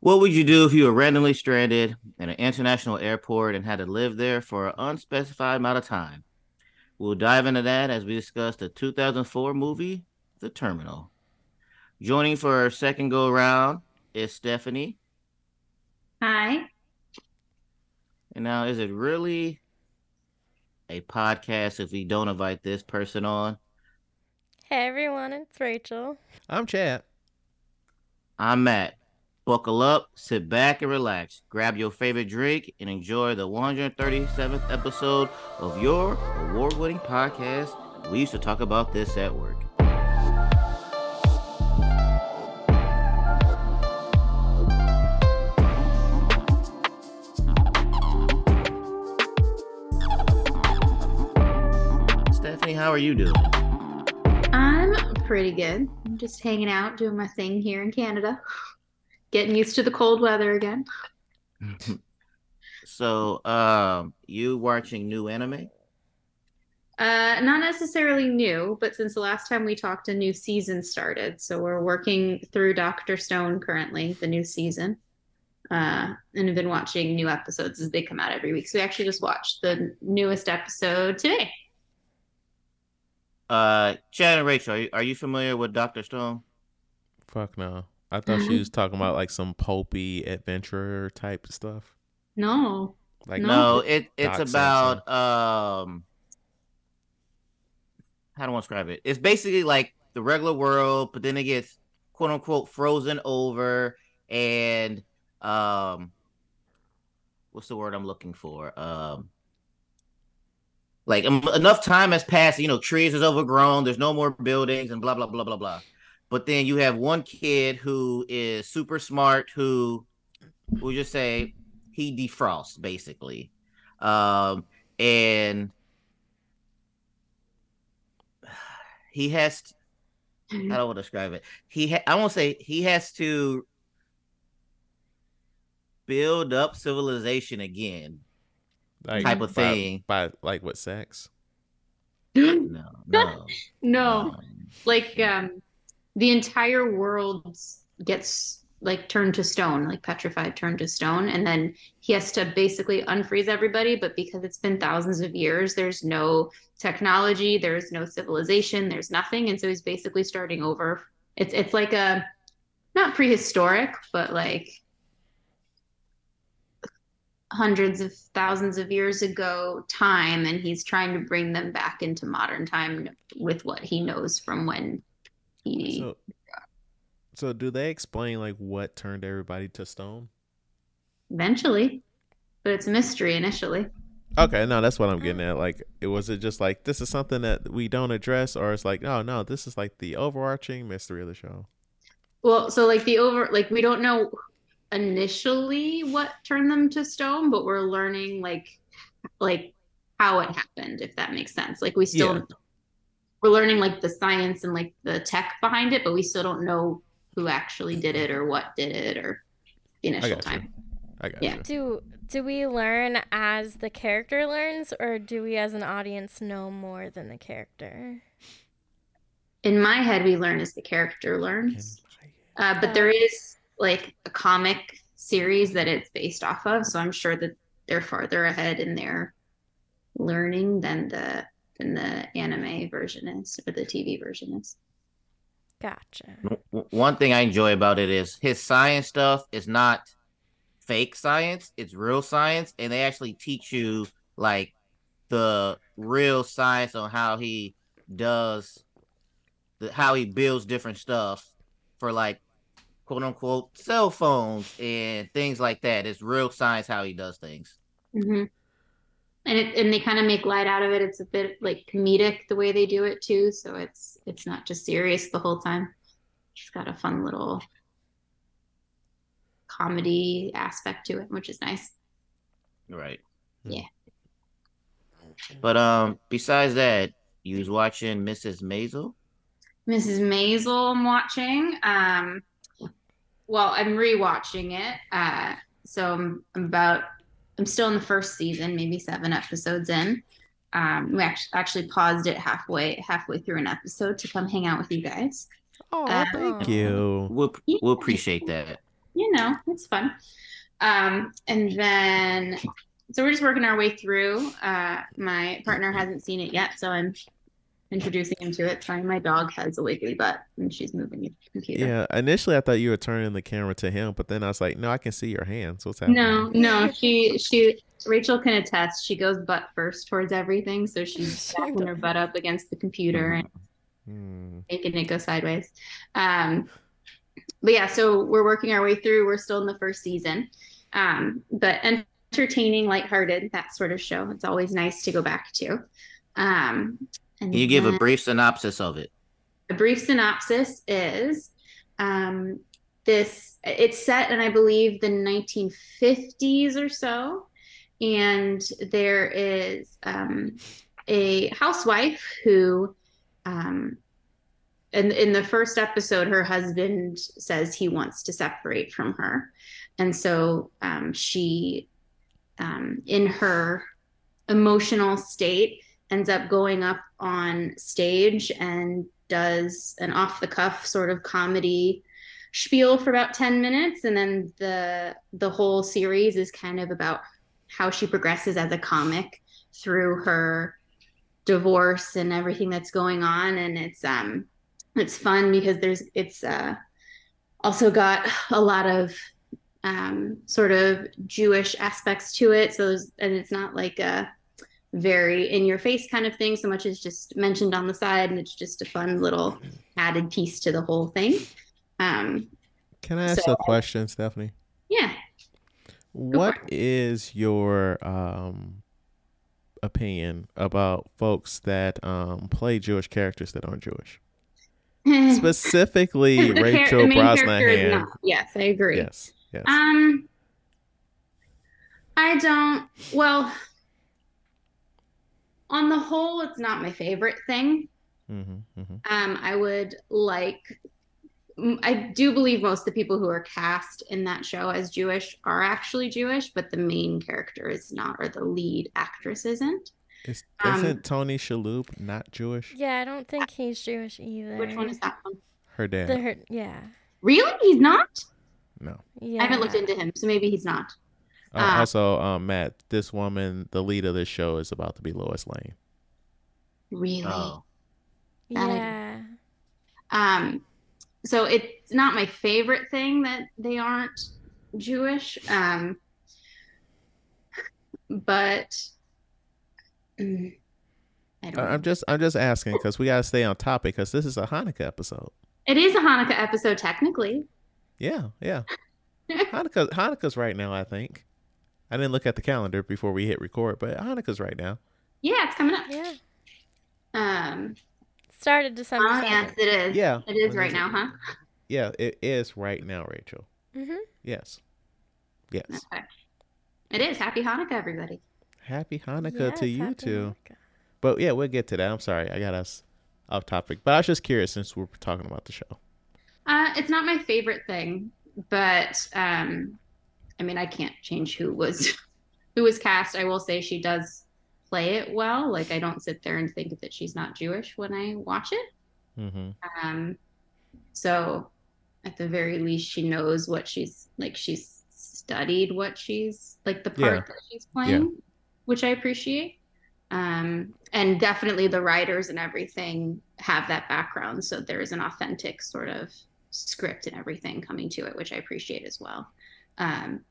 What would you do if you were randomly stranded in an international airport and had to live there for an unspecified amount of time? We'll dive into that as we discuss the 2004 movie, The Terminal. Joining for our second go around is Stephanie. Hi. And now, is it really a podcast if we don't invite this person on? Hey everyone, it's Rachel. I'm Chad. I'm Matt. Buckle up, sit back, and relax. Grab your favorite drink and enjoy the 137th episode of your award winning podcast. We used to talk about this at work. Stephanie, how are you doing? I'm pretty good. I'm just hanging out, doing my thing here in Canada. Getting used to the cold weather again. so, um, you watching new anime? Uh, not necessarily new, but since the last time we talked, a new season started. So we're working through Doctor Stone currently, the new season, uh, and have been watching new episodes as they come out every week. So we actually just watched the newest episode today. Uh, Chad and Rachel, are you, are you familiar with Doctor Stone? Fuck no. I thought she was talking about like some pulpy adventurer type stuff. No. Like no, it it's about um how do I describe it? It's basically like the regular world, but then it gets quote unquote frozen over and um what's the word I'm looking for? Um like enough time has passed, you know, trees is overgrown, there's no more buildings and blah blah blah blah blah. But then you have one kid who is super smart who we'll just say he defrosts basically. Um and he has to, I don't want to describe it. He ha- I won't say he has to build up civilization again. Like, type of by, thing. By, like what sex? no, no. no. Like um the entire world gets like turned to stone, like petrified, turned to stone, and then he has to basically unfreeze everybody. But because it's been thousands of years, there's no technology, there's no civilization, there's nothing, and so he's basically starting over. It's it's like a not prehistoric, but like hundreds of thousands of years ago time and he's trying to bring them back into modern time with what he knows from when he so, so do they explain like what turned everybody to stone? Eventually but it's a mystery initially. Okay no that's what i'm getting at. Like it was it just like this is something that we don't address or it's like oh no this is like the overarching mystery of the show. Well so like the over like we don't know initially what turned them to stone, but we're learning like like how it happened, if that makes sense. Like we still yeah. We're learning like the science and like the tech behind it, but we still don't know who actually did it or what did it or the initial I time. You. I got yeah. You. Do do we learn as the character learns or do we as an audience know more than the character? In my head we learn as the character learns. Uh, but there is like a comic series that it's based off of. So I'm sure that they're farther ahead in their learning than the than the anime version is or the TV version is. Gotcha. One thing I enjoy about it is his science stuff is not fake science, it's real science, and they actually teach you like the real science on how he does the how he builds different stuff for like quote unquote cell phones and things like that. It's real science how he does things. Mm-hmm. And it, and they kind of make light out of it. It's a bit like comedic the way they do it too. So it's it's not just serious the whole time. It's got a fun little comedy aspect to it, which is nice. Right. Yeah. But um, besides that, you was watching Mrs. Maisel. Mrs. Maisel, I'm watching. Um, well, I'm rewatching it. Uh, so I'm, I'm, about, I'm still in the first season, maybe seven episodes in. Um, we actually, actually paused it halfway, halfway through an episode to come hang out with you guys. Oh, uh, thank you. We'll, we'll appreciate that. you know, it's fun. Um, and then so we're just working our way through. Uh, my partner hasn't seen it yet, so I'm introducing him to it. Sorry, my dog has a wiggly butt and she's moving the computer. Yeah, initially I thought you were turning the camera to him, but then I was like, no, I can see your hands. What's happening? No, no, she she Rachel can attest. She goes butt first towards everything, so she's backing her butt up against the computer and Hmm. making it go sideways. Um, but yeah, so we're working our way through. We're still in the first season, um, but entertaining, lighthearted, that sort of show. It's always nice to go back to. Um, and Can you give a brief synopsis of it? a brief synopsis is um, this it's set in i believe the 1950s or so and there is um, a housewife who um, in, in the first episode her husband says he wants to separate from her and so um, she um, in her emotional state ends up going up on stage and does an off the cuff sort of comedy spiel for about 10 minutes. And then the the whole series is kind of about how she progresses as a comic through her divorce and everything that's going on. And it's um it's fun because there's it's uh also got a lot of um sort of Jewish aspects to it. So and it's not like a very in your face kind of thing so much as just mentioned on the side and it's just a fun little added piece to the whole thing um Can I ask So- a question, Stephanie? yeah What is your um opinion about folks that um play Jewish characters that aren't Jewish? Specifically, Rachel main Brosnahan. yes i agree Yes, yes. um i don't well on the whole it's not my favorite thing hmm hmm um i would like I do believe most of the people who are cast in that show as jewish are actually jewish but the main character is not or the lead actress isn't Is, um, isn't Tony Shalhoub not Jewish? Yeah, I don't think he's Jewish either. which one is that one Her dad. The her, yeah. really he's not no. Yeah. i haven't looked into him so maybe he's not Uh, Ah. also, um, Matt, this woman, the lead of this show, is about to be Lois Lane. really Oh. That I- Yeah. Um, so it's not my favorite thing that they aren't Jewish. Um, but mm, I don't. I- I'm know. just, I'm just asking because we gotta stay on topic because this is a Hanukkah episode. It is a Hanukkah episode technically. Yeah, yeah. Hanukkah, Hanukkah's right now. I think. I didn't look at the calendar before we hit record, but Hanukkah's right now. yeah, it's coming up. Yeah. Um, Started December. oh, yes, it is. Yeah, it is when right is now, it? huh? Yeah, it is right now, Rachel. Mm-hmm. Yes, yes. Okay. It is. Happy Hanukkah, everybody. Happy Hanukkah to you too. Hanukkah. But yeah, we'll get to that. I'm sorry, I got us off topic, but I was just curious since we're talking about the show. Uh, it's not my favorite thing, but um, I mean, I can't change who was who was cast. I will say she does play it well. Like I don't sit there and think that she's not Jewish when I watch it. Mm-hmm. Um, so at the very least, she knows what she's like. She's studied what she's like the part Yeah. that she's playing, which I appreciate. Um, and definitely the writers and everything have that background, so there's an authentic sort of script and everything coming to it, which I appreciate as well. Um,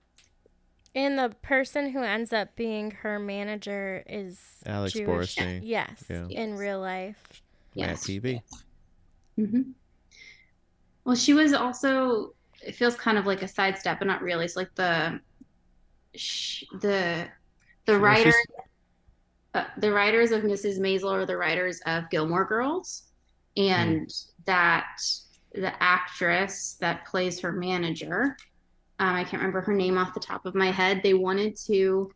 And the person who ends up being her manager is Alex Jewish. Borstein. Yes, Yeah. in real life. Mad yes. TV. hmm Well, she was also. It feels kind of like a sidestep, but not really. It's like the, sh- the, the Well, writers, she's- uh, the writers of Mrs. Maisel are the writers of Gilmore Girls, and that the actress that plays her manager, um, I can't remember her name off the top of my head. They wanted to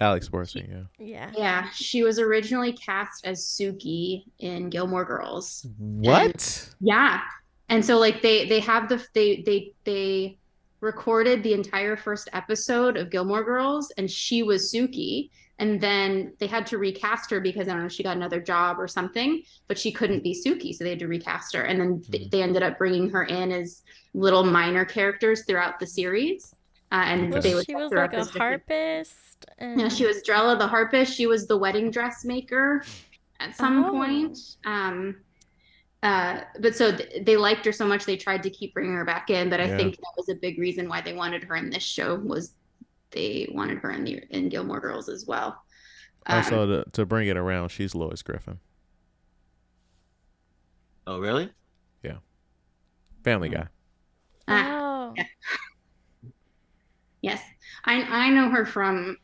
Alex Borstein. Yeah. Yeah. Yeah, she was originally cast as Sookie in Gilmore Girls. What? Yeah. And so like they they have the they they they recorded the entire first episode of Gilmore Girls, and she was Sookie. And then they had to recast her because I don't know she got another job or something, but she couldn't be Sookie, so they had to recast her. And then th- they ended up bringing her in as little minor characters throughout the series. Uh, and Well, they would she was like a harpist. And... yeah, she was Drella the harpist. She was the wedding dressmaker at some Oh. point. Um, uh, but so th- they liked her so much they tried to keep bringing her back in. But I Yeah. think that was a big reason why they wanted her in this show was they wanted her in the in Gilmore Girls as well. Um, Also, to, to bring it around, she's Lois Griffin, Oh, really? Yeah. Family Hmm. Guy. ah, Oh. yeah. yes, I I know her from.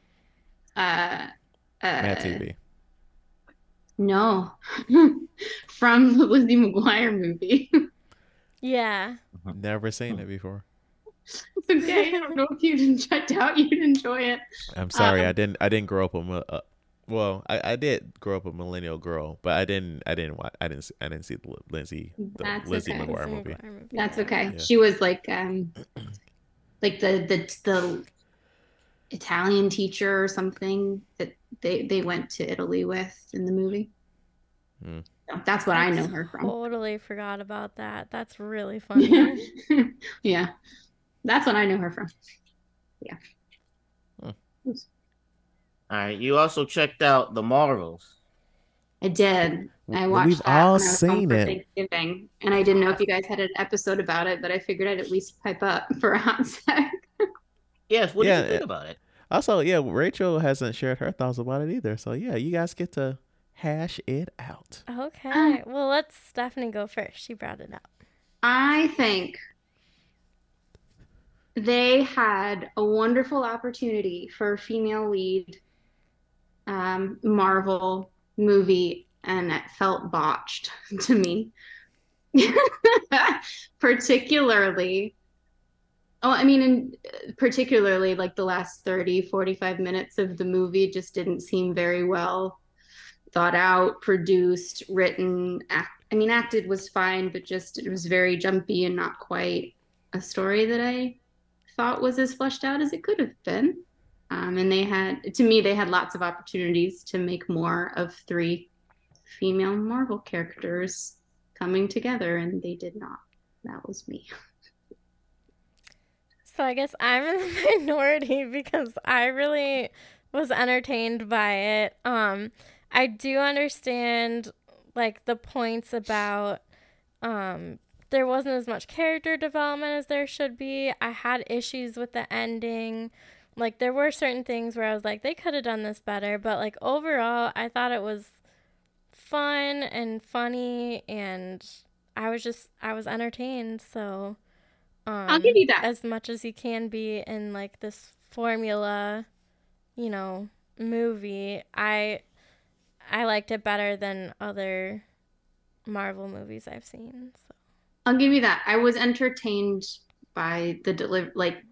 Uh, uh, Mad TV. No, from the Lizzie McGuire movie. Yeah. Never seen it before. It's okay. I don't know if you'd checked out, you'd enjoy it. I'm sorry, Um, I didn't. I didn't grow up a. Uh, well, I, I did grow up a millennial girl, but I didn't. I didn't watch. I didn't. I didn't see the Lindsay, the That's Lizzie okay. McGuire Lizzie movie. Movie, That's okay. Yeah. She was like um like the the the Italian teacher or something that they they went to Italy with in the movie. Hmm. So that's what I know her from. Totally forgot about that. That's really funny. yeah. That's what I know her from. Yeah. Huh. All right. You also checked out the Marvels. I did. I watched We've that all when I was home seen it. Thanksgiving, and I didn't know if you guys had an episode about it, but I figured I'd at least pipe up for a hot sec. Yes. What Yeah, did you think uh, about it? Also, yeah, Rachel hasn't shared her thoughts about it either. So yeah, you guys get to hash it out. Okay. Well, let's Stephanie go first. She brought it up. I think they had a wonderful opportunity for a female lead um, Marvel movie, and it felt botched to me. Particularly, oh, I mean, in, particularly like the last 30, 45 minutes of the movie just didn't seem very well thought out, produced, written. Act, I mean, acted was fine, but just it was very jumpy and not quite a story that I thought was as fleshed out as it could have been. Um, and they had, to me, they had lots of opportunities to make more of three female Marvel characters coming together, and they did not. That was me. So I guess I'm in the minority because I really was entertained by it. Um, I do understand like the points about um there wasn't as much character development as there should be. I had issues with the ending. Like there were certain things where I was like they could have done this better, but like overall I thought it was fun and funny and I was just I was entertained, so um, I'll give you that. as much as you can be in like this formula, you know, movie. I I liked it better than other Marvel movies I've seen. So. I'll give you that. I was entertained by the deliver, like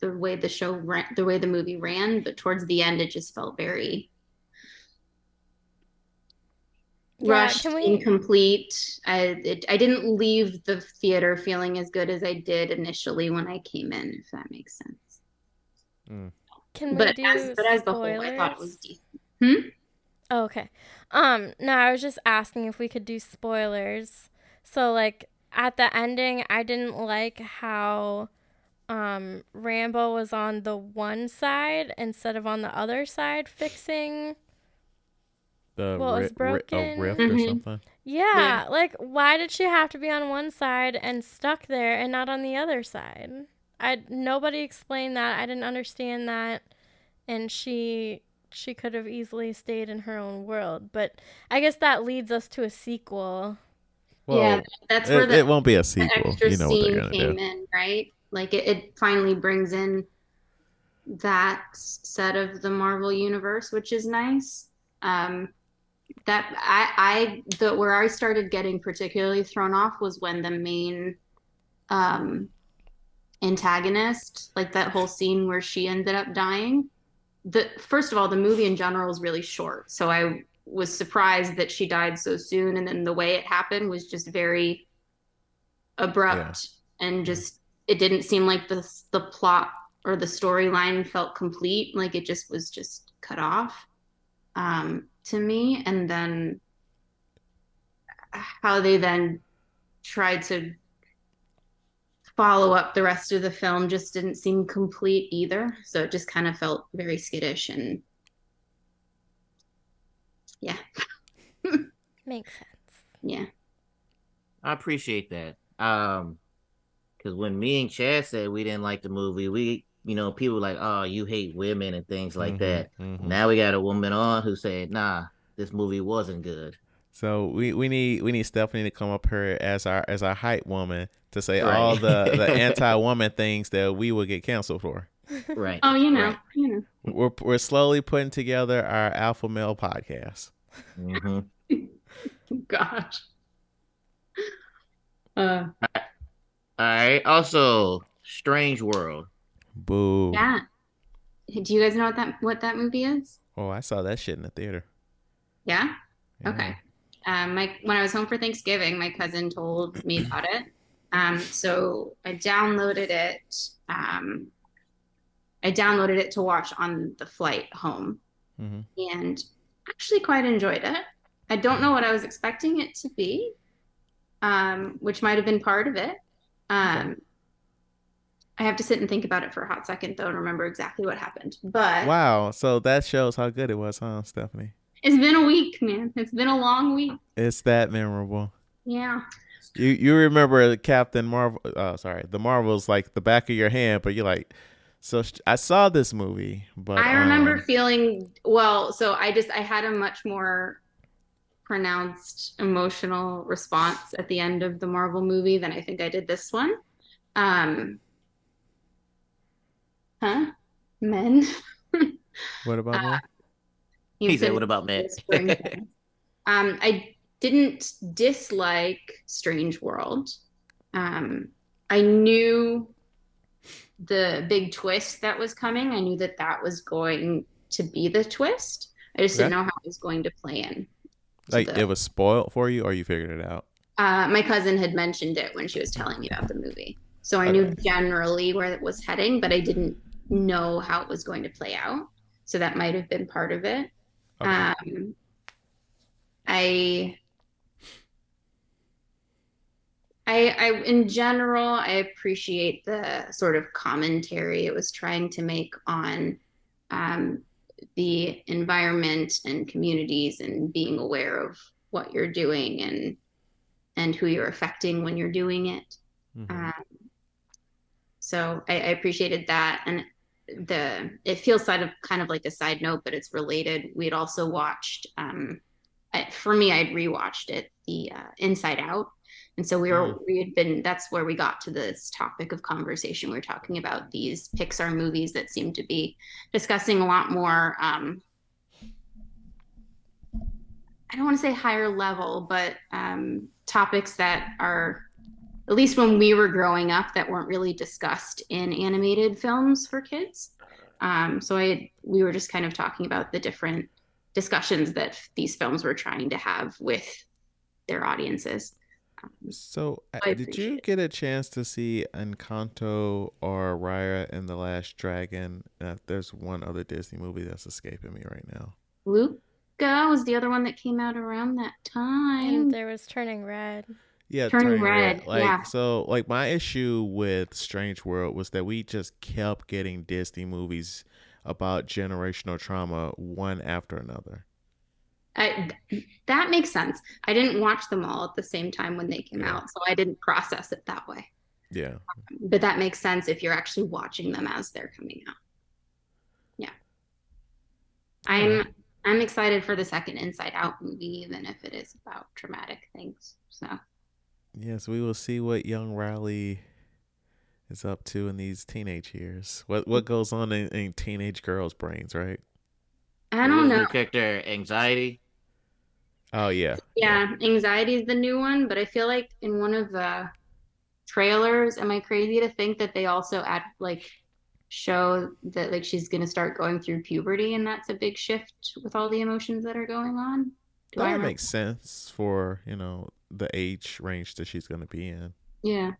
the way the show ran, the way the movie ran, but towards the end, it just felt very Yeah, rushed, can we- incomplete. I it, I didn't leave the theater feeling as good as I did initially when I came in, if that makes sense. Can we But do as but as the whole, I thought it was decent. Oh, okay. Um, no, I was just asking if we could do spoilers. So like at the ending, I didn't like how um Rambeau was on the one side instead of on the other side fixing. The Well, it's ri- ri- a broken. rift or Mhm. something. Yeah, Yeah. like why did she have to be on one side and stuck there and not on the other side? I nobody explained that. I didn't understand that. And she she could have easily stayed in her own world, but I guess that leads us to a sequel. Well, yeah, that's where it, the, it won't be a sequel. extra You know what scene they're gonna came do. in, right? Like it, it finally brings in that set of the Marvel universe, which is nice. Um, that I, I, the where I started getting particularly thrown off was when the main um, antagonist, like that whole scene where she ended up dying. The first of all, the movie in general is really short, so I was surprised that she died so soon, and then the way it happened was just very abrupt and just it didn't seem like the the plot or the storyline felt complete. Like it just was just cut off um, to me. And then how they then tried to follow up the rest of the film just didn't seem complete either. So it just kind of felt very skittish and yeah. Makes sense. Yeah. I appreciate that. Um, because when me and Chad said we didn't like the movie, we you know people were like, oh, you hate women and things like Mm-hmm, that. mhm. Now we got a woman on who said, nah, this movie wasn't good. So we, we need we need Stephanie to come up here as our as our hype woman to say Right. all the the anti woman things that we will get canceled for. Right. Oh, you know, Right. you know. We're we're slowly putting together our alpha male podcast. hmm Gosh. Uh, All right. Also, Strange World. Boo. yeah. Do you guys know what that what that movie is? Oh, I saw that shit in the theater. Yeah. Yeah. Okay. Um, my when I was home for Thanksgiving, my cousin told me about it. Um, so I downloaded it. Um, I downloaded it to watch on the flight home, Mhm. and actually quite enjoyed it. I don't know what I was expecting it to be, um, which might have been part of it. Um, I have to sit and think about it for a hot second, though, and remember exactly what happened. But Wow. So that shows how good it was, huh, Stephanie? it's been a week, man. It's been a long week. It's that memorable. Yeah. You you remember Captain Marvel? Uh, sorry, the Marvels like the back of your hand, but you're like, so I saw this movie, but I remember um, feeling well, so I just I had a much more pronounced emotional response at the end of the Marvel movie than I think I did this one. Um Huh? Men. what about uh, me? You He said, "What about men?" um I didn't dislike Strange World. Um I knew the big twist that was coming. I knew that that was going to be the twist. I just didn't know how it was going to play in. Like the- it was spoiled for you, or you figured it out? uh, my cousin had mentioned it when she was telling me about the movie. So I knew generally where it was heading, but I didn't know how it was going to play out. So that might have been part of it. Okay. Um, I, I, I, in general, I appreciate the sort of commentary it was trying to make on um, the environment and communities and being aware of what you're doing and and who you're affecting when you're doing it. Mhm. Um, so I, I appreciated that, and the it feels side of kind of like a side note, but it's related. We'd also watched, um, I, for me, I'd rewatched it, the uh, Inside Out, and so we were we had been. That's where we got to this topic of conversation. We were talking about these Pixar movies that seem to be discussing a lot more. Um, I don't want to say higher level, but um, topics that are, at least when we were growing up, that weren't really discussed in animated films for kids. Um, so I, we were just kind of talking about the different discussions that these films were trying to have with their audiences. So, uh, I did you get a chance to see Encanto or Raya and the Last Dragon? Uh, there's one other Disney movie that's escaping me right now. Luca was the other one that came out around that time. And there was Turning Red. Yeah, Turning Red, Like yeah. so, like my issue with Strange World was that we just kept getting Disney movies about generational trauma one after another. I, that makes sense. I didn't watch them all at the same time when they came Yeah. out, so I didn't process it that way. Yeah. But that makes sense if you're actually watching them as they're coming out. Yeah. I'm. I'm excited for the second Inside Out movie, even if it is about traumatic things. So Yes, we will see what young Riley is up to in these teenage years. What what goes on in, in teenage girls' brains, right? I don't know. New character anxiety. Oh yeah. Yeah, anxiety is the new one, but I feel like in one of the trailers, am I crazy to think that they also add like show that like she's gonna start going through puberty and that's a big shift with all the emotions that are going on? Do That remember? makes sense for, you know, the age range that she's gonna be in. Yeah.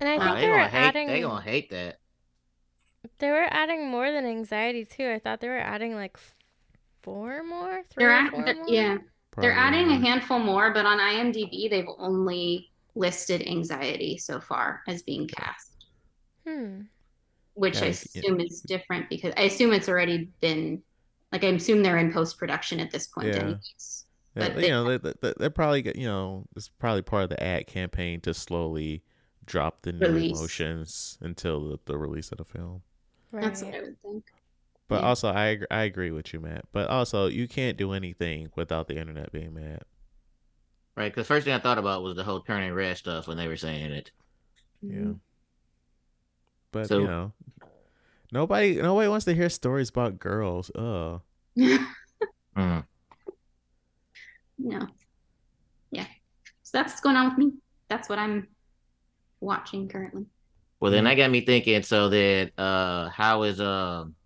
And I Wow, think they they were gonna hate. adding They gonna hate that. they were adding more than anxiety too. I thought they were adding like f- four more, 3 They're or at, four they're- more. yeah, they're Probably adding a handful more, but on IMDb they've only listed anxiety so far as being cast, Hmm. which I Yeah, yeah. assume is different because I assume it's already been like I assume they're in post production at this point Yeah. anyways. Yeah, But you they- know, they, they, they're probably get- you know, it's probably part of the ad campaign to slowly drop the new Release. emotions until the, the release of the film. Right. That's what I would think. But Yeah. also, I I agree with you, Matt. But also, you can't do anything without the internet being mad. Right, because first thing I thought about was the whole turning red stuff when they were saying it. Yeah. But So- you know, nobody nobody wants to hear stories about girls. Oh. Mm. no. Yeah. So that's what's going on with me. That's what I'm watching currently. Well, then that got me thinking. So that uh, how is um,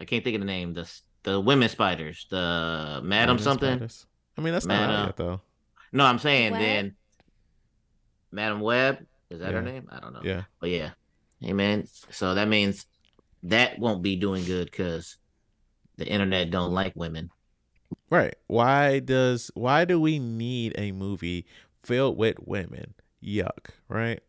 I can't think of the name. The the women spiders, the Madam Women something. spiders. I mean, that's not out Madam- yet though. No, I'm saying Web? then, Madame Web. Is that her name? I don't know. Yeah. But yeah, amen. So that means that won't be doing good because the internet don't like women. Right. Why does why do we need a movie filled with women? Yuck. Right.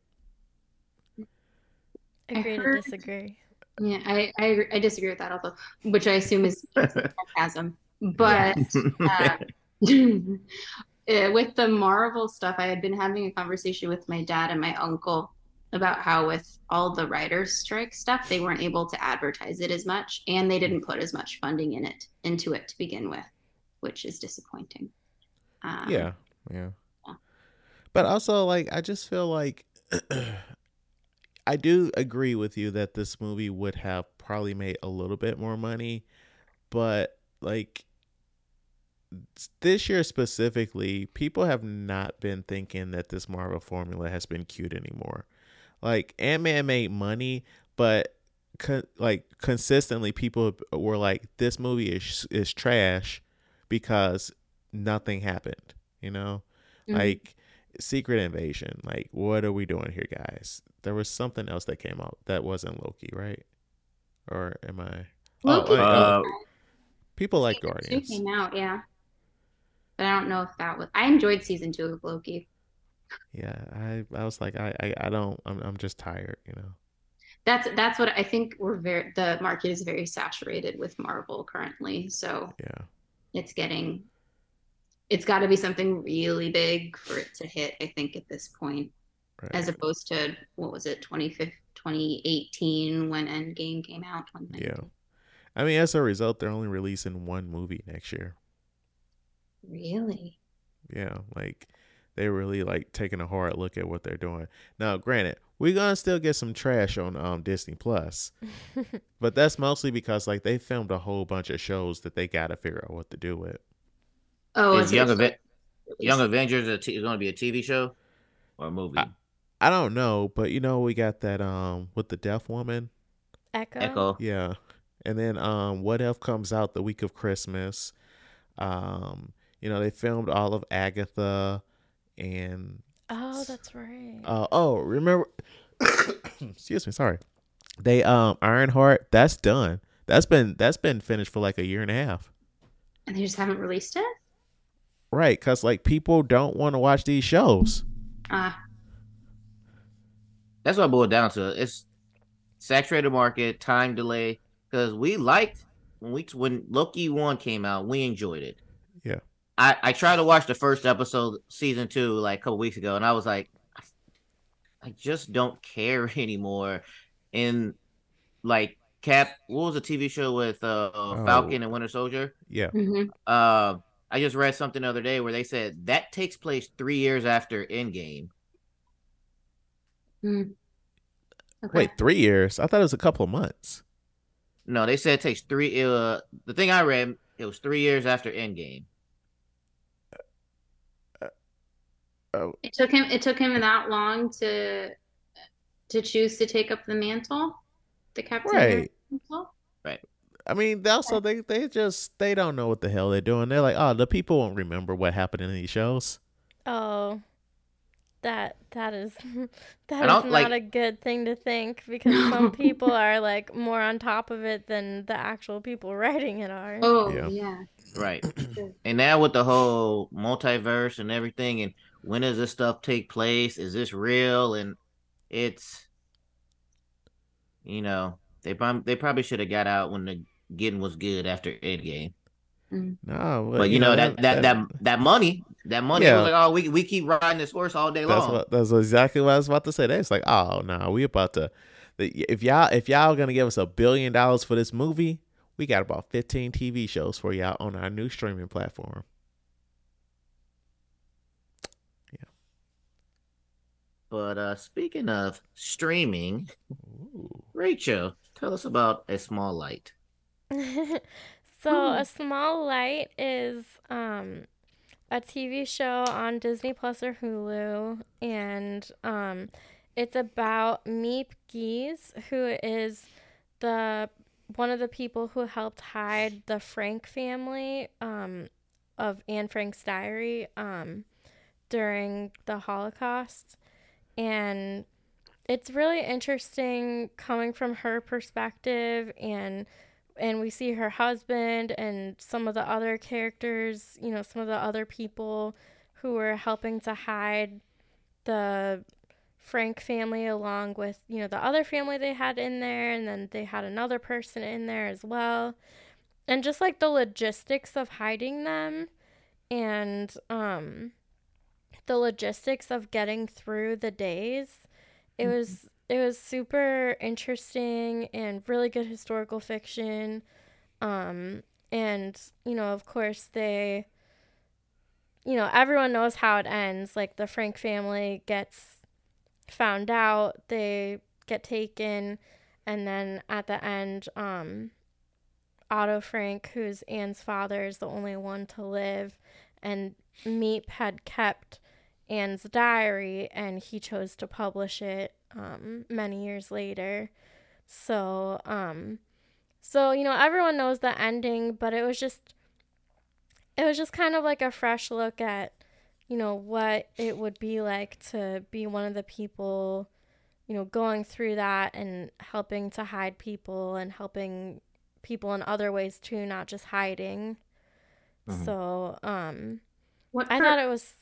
Agree to disagree. Yeah, I, I I disagree with that also, which I assume is sarcasm. But uh, uh, with the Marvel stuff, I had been having a conversation with my dad and my uncle about how with all the writers' strike stuff, they weren't able to advertise it as much, and they didn't put as much funding in it into it to begin with, which is disappointing. Um, yeah. Yeah. yeah. But also like I just feel like I do agree with you that this movie would have probably made a little bit more money, but like this year specifically, people have not been thinking that this Marvel formula has been cute anymore. Like Ant Man made money, but co- like consistently, people were like, "This movie is is trash," because nothing happened. You know, Mhm. like Secret Invasion. Like, what are we doing here, guys? There was something else that came out that wasn't Loki, right? Or am I? Loki oh, uh, people like season two Guardians. came out, yeah. But I don't know if that was. I enjoyed season two of Loki. Yeah, I I was like, I I, I don't. I'm I'm just tired. You know. That's that's what I think. We're very the market is very saturated with Marvel currently, so Yeah. it's getting. It's got to be something really big for it to hit. I think at this point, Right. as opposed to what was it, 2015, 2018 when Endgame came out. Yeah. I mean, as a result, they're only releasing one movie next year. Really? Yeah, like they're really like taking a hard look at what they're doing. Now, granted, we're gonna still get some trash on um Disney Plus, but that's mostly because like they filmed a whole bunch of shows that they gotta figure out what to do with. Oh, is it's Young, it's Aven- released. Young Avengers a t- going to be a TV show or a movie? I- I don't know, but you know we got that um with the deaf woman. Echo. Echo. Yeah. And then um What If comes out the week of Christmas. Um, you know, they filmed all of Agatha and Oh, that's right. uh oh, remember excuse me, sorry. They um Ironheart, that's done. That's been that's been finished for like a year and a half. and they just haven't released it. Right, cuz like people don't want to watch these shows. Ah, That's what I boiled down to. It's saturated market, time delay. Because we liked when we when Loki one came out, we enjoyed it. Yeah. I I tried to watch the first episode, season two, like a couple weeks ago, and I was like, I just don't care anymore. And like Cap, what was the TV show with uh Oh. Falcon and Winter Soldier? Yeah. mhm. Uh, I just read something the other day where they said that takes place three years after Endgame. Hmm. Okay. Wait, 3 years? I thought it was a couple of months. No, they said it takes three. Uh, the thing I read, it was three years after Endgame. Oh, It took him. It took him that long to to choose to take up the mantle, the Captain Right. America mantle. I mean, they also they they just they don't know what the hell they're doing. They're like, "Oh, the people won't remember what happened in these shows." Oh. that that is that I is don't, like- a good thing to think because No. some people are like more on top of it than the actual people writing it are. Oh Yeah. yeah. Right. and now with the whole multiverse and everything, and when does this stuff take place? Is this real? And it's, you know, they prob- they probably should have got out when the getting was good after Endgame. No, But, you know, that that that that money, that money Yeah. was like, oh, we we keep riding this horse all day That's long. what that's exactly what I was about to say. That's like, oh no, we about to. If y'all if y'all gonna give us a billion dollars for this movie, we got about fifteen TV shows for y'all on our new streaming platform. Yeah. But uh speaking of streaming, Ooh. Rachel, tell us about a small light. so Hmm. a small light is um a TV show on Disney Plus or Hulu and um it's about Miep Gies who is the one of the people who helped hide the Frank family um of Anne Frank's diary um during the Holocaust and it's really interesting coming from her perspective and and we see her husband and some of the other characters, you know, some of the other people who were helping to hide the Frank family along with, you know, the other family they had in there and then they had another person in there as well. And just like the logistics of hiding them and um the logistics of getting through the days. It was it was super interesting and really good historical fiction. Um, and you know, of course, they, you know, everyone knows how it ends. Like the Frank family gets found out, they get taken, and then at the end, um, Otto Frank, who's Anne's father, is the only one to live, and Miep had kept Anne's diary, and he chose to publish it um, many years later. So, um, so you know, everyone knows the ending, but it was just, it was just kind of like a fresh look at, you know, what it would be like to be one of the people, you know, going through that and helping to hide people and helping people in other ways too, not just hiding. Mhm. So, um, What I per- thought it was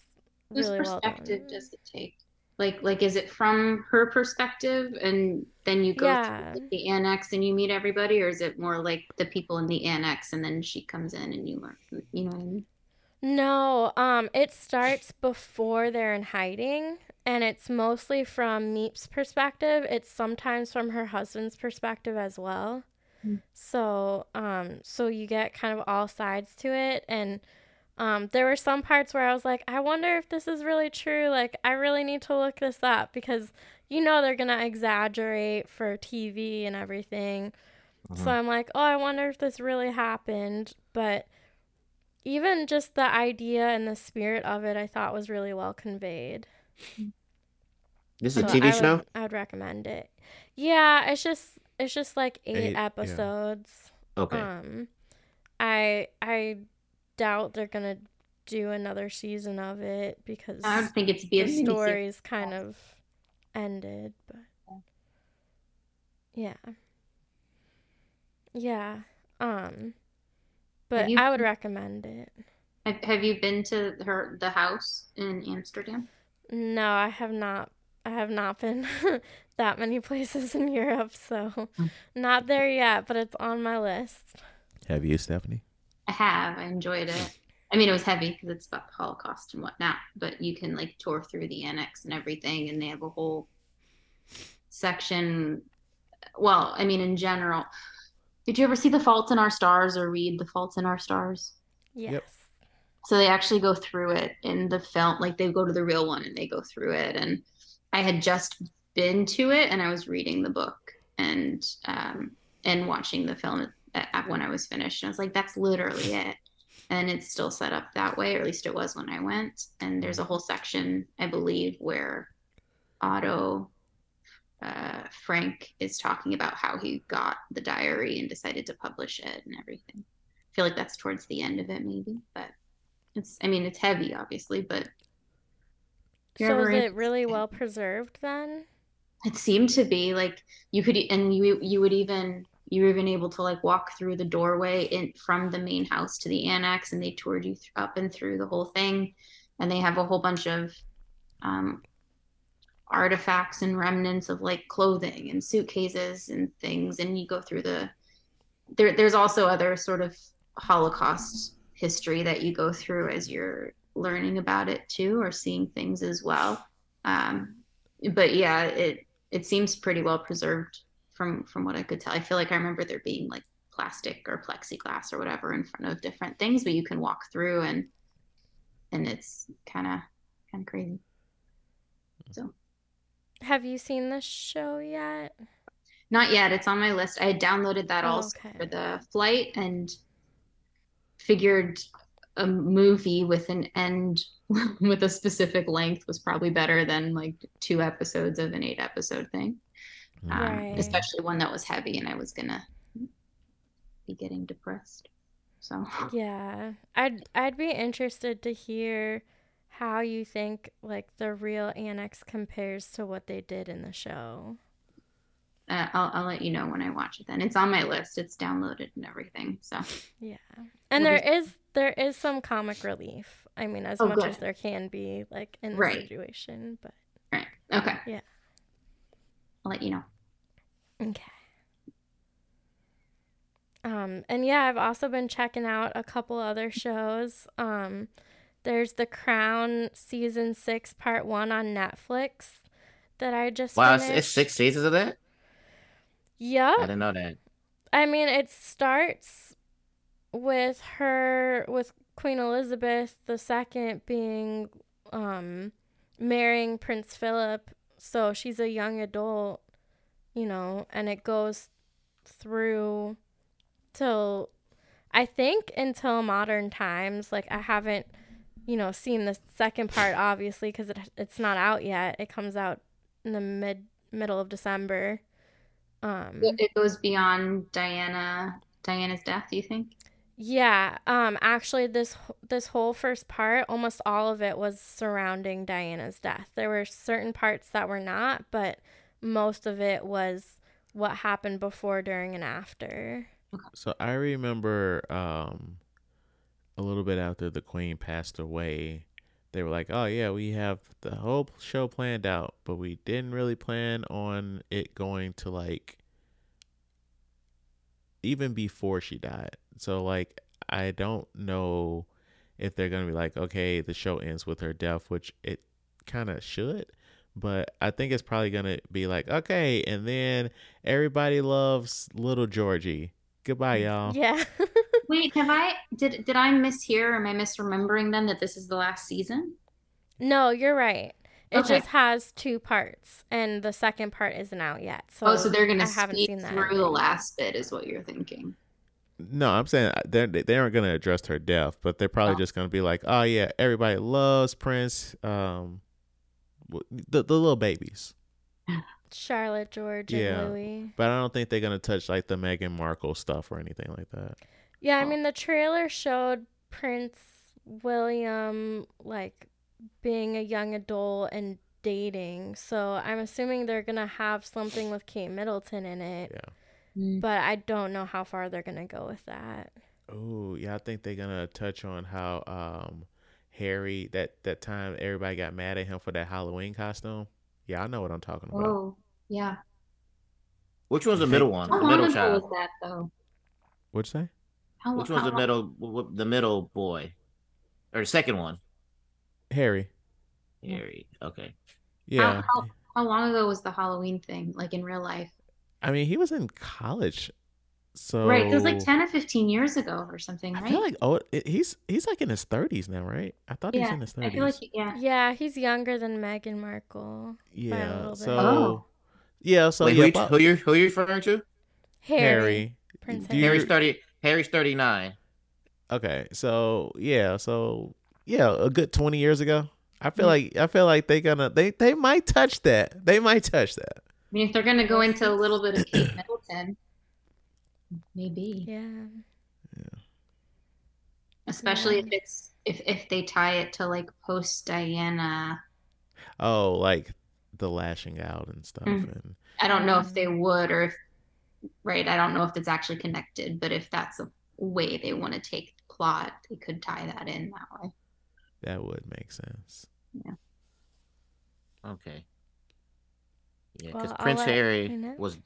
whose really well done. perspective does it take? Like like is it from her perspective and then you go Yeah. through the annex and you meet everybody, or is it more like the people in the annex and then she comes in and you learn you know what I mean? No, um, it starts before they're in hiding, and it's mostly from Miep's perspective. It's sometimes from her husband's perspective as well. Mm. So, um, so you get kind of all sides to it, and um, there were some parts where I was like, I wonder if this is really true. Like, I really need to look this up because you know they're gonna exaggerate for TV and everything. So Mhm. I'm like, oh, I wonder if this really happened. But even just the idea and the spirit of it, I thought was really well conveyed. This is a TV I show. Would, I would recommend it. Yeah, it's just it's just like eight, Eight, yeah. episodes. Okay. Um, I I doubt they're gonna do another season of it because I would think it's be a the miniseries. story's kind of ended, but yeah, yeah. Um, but you- I would recommend it. Have, have you been to her the house in Amsterdam? No, I have not. I have not been that many places in Europe, so Mm. not there yet. But it's on my list. Have you, Stephanie? I have. I enjoyed it. I mean, it was heavy because it's about the Holocaust and whatnot, but you can like tour through the annex and everything, and they have a whole section. Well, I mean, in general, did you ever see The Fault in Our Stars or read The Fault in Our Stars? Yes. So they actually go through it in the film, like they go to the real one and they go through it. And I had just been to it and I was reading the book and um, and watching the film at, at, when I was finished. And I was like, that's literally it. And it's still set up that way, or at least it was when I went. And there's a whole section, I believe, where Otto uh, Frank is talking about how he got the diary and decided to publish it and everything. I feel like that's towards the end of it, maybe, but it's, I mean, it's heavy, obviously, but So is it really well preserved then? It seemed to be like you could, and you you would even you were even able to like walk through the doorway in from the main house to the annex, and they toured you th- up and through the whole thing, and they have a whole bunch of um, artifacts and remnants of like clothing and suitcases and things, and you go through the. There, there's also other sort of Holocaust history that you go through as you're learning about it too, or seeing things as well. Um, but yeah, it it seems pretty well preserved from from what I could tell. I feel like I remember there being like plastic or plexiglass or whatever in front of different things, but you can walk through and and it's kind of kind of crazy. So Have you seen this show yet? not yet. It's on my list. I had downloaded that Oh, also okay. for the flight and figured a movie with an end with a specific length was probably better than like two episodes of an eight episode thing. Um, Right. especially one that was heavy and I was gonna be getting depressed. So Yeah. I'd I'd be interested to hear how you think like the real annex compares to what they did in the show. uh, I'll I'll let you know when I watch it. Then it's on my list. It's downloaded and everything. So Yeah. And there is there is some comic relief. I mean, as Oh, much good. as there can be like in the Right. situation, but right, okay. Yeah. I'll let you know. Okay. Um, and yeah, I've also been checking out a couple other shows. Um, there's The Crown season six, part one on Netflix that I just Wow, it's, it's six seasons of that. Yeah, I didn't know that. I mean, it starts with her with Queen Elizabeth II being um marrying Prince Philip, so she's a young adult, you know, and it goes through till I think until modern times. Like I haven't, you know, seen the second part obviously because it it's not out yet. It comes out in the mid middle of December. Um, It it goes beyond Diana Diana's death. Do you think? Yeah, um actually this this whole first part, almost all of it was surrounding Diana's death. There were certain parts that were not, but most of it was what happened before, during, and after. So I remember um, a little bit after the queen passed away, they were like, "Oh yeah, we have the whole show planned out, but we didn't really plan on it going to like even before she died." So like I don't know if they're going to be like, "Okay, the show ends with her death," which it kind of should. But I think it's probably gonna be like, okay, and then everybody loves little Georgie. Goodbye, mm. y'all. Yeah. Wait, have I did did I mishear? Am I misremembering then that this is the last season? no, you're right. It Okay. just has two parts, and the second part isn't out yet. So oh, so they're gonna I haven't speed seen that through the last bit, is what you're thinking. No, I'm saying uh, they they aren't gonna address her death, but they're probably Oh. just gonna be like, oh yeah, everybody loves Prince, um, the the little babies. Charlotte, George, Yeah. and Louis. But I don't think they're gonna touch like the Meghan Markle stuff or anything like that. Yeah, I Oh. mean the trailer showed Prince William like being a young adult and dating. So I'm assuming they're gonna have something with Kate Middleton in it. Yeah. Mm. But I don't know how far they're gonna go with that. Oh yeah, I think they're gonna touch on how um Harry that that time everybody got mad at him for that Halloween costume. Yeah, I know what I'm talking about. Oh, yeah. Which one's the middle one? How The middle ago child. was that though? What'd you say? How, Which one's how the middle? w- w- The middle boy, or the second one? Harry. Harry. Okay. Yeah. how, how long ago was the Halloween thing, like in real life? I mean, he was in college, so Right, it was like ten or fifteen years ago or something, right? I feel like oh, it- he's he's like in his thirties now, right? I thought he was in his I thirties. feel like yeah. Yeah, he's younger than Meghan Markle. yeah. little bit. So Oh. yeah. So Wait, yeah, who, you, who you who you referring to? Harry. Harry. Prince Harry. you- Harry's thirty. Harry's thirty nine. Okay, so yeah, so yeah, a good twenty years ago. I feel Mm. like I feel like they gonna they they might touch that. They might touch that. I mean, if they're gonna go into a little bit of Kate Middleton, maybe. Yeah. Yeah. Especially Yeah. if it's if if they tie it to like post Diana. Oh, like the lashing out and stuff. Mm. And I don't know if they would or if right. I don't know if it's actually connected, but if that's a way they want to take the plot, they could tie that in that way. that would make sense. Yeah. Okay. Yeah, because Well, Prince Harry was.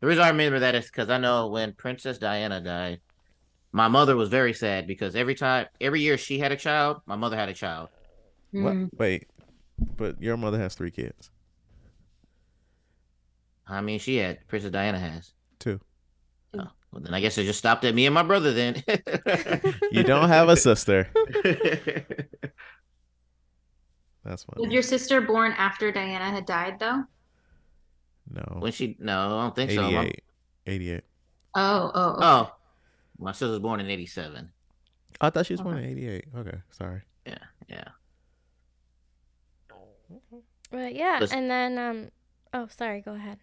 The reason I remember that is because I know when Princess Diana died, my mother was very sad because every time, every year she had a child, my mother had a child. What? Mm. Wait, but your mother has three kids. I mean, she had Princess Diana has. Two. Oh, well, then I guess it just stopped at me and my brother. Then You don't have a sister. That's Was funny. your sister born after Diana had died, though? No. when she? No, I don't think so. My- 88. 88. Oh, oh, okay. Oh, my sister was born in '87. I thought she was born in 88. Okay, sorry. Yeah. Yeah. But yeah, Listen- and then um oh sorry, go ahead.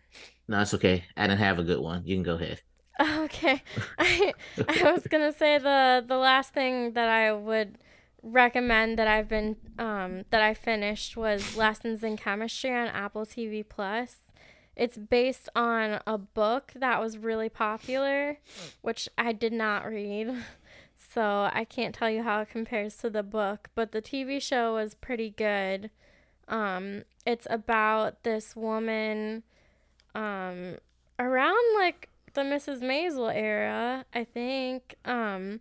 No, it's okay. I didn't have a good one. You can go ahead. Okay. I I was gonna say the the last thing that I would recommend that I've been um that I finished was Lessons in Chemistry on Apple TV Plus. It's based on a book that was really popular, which I did not read. So I can't tell you how it compares to the book, but the TV show was pretty good. Um, it's about this woman um, around like the Mrs. Maisel era, I think. Um,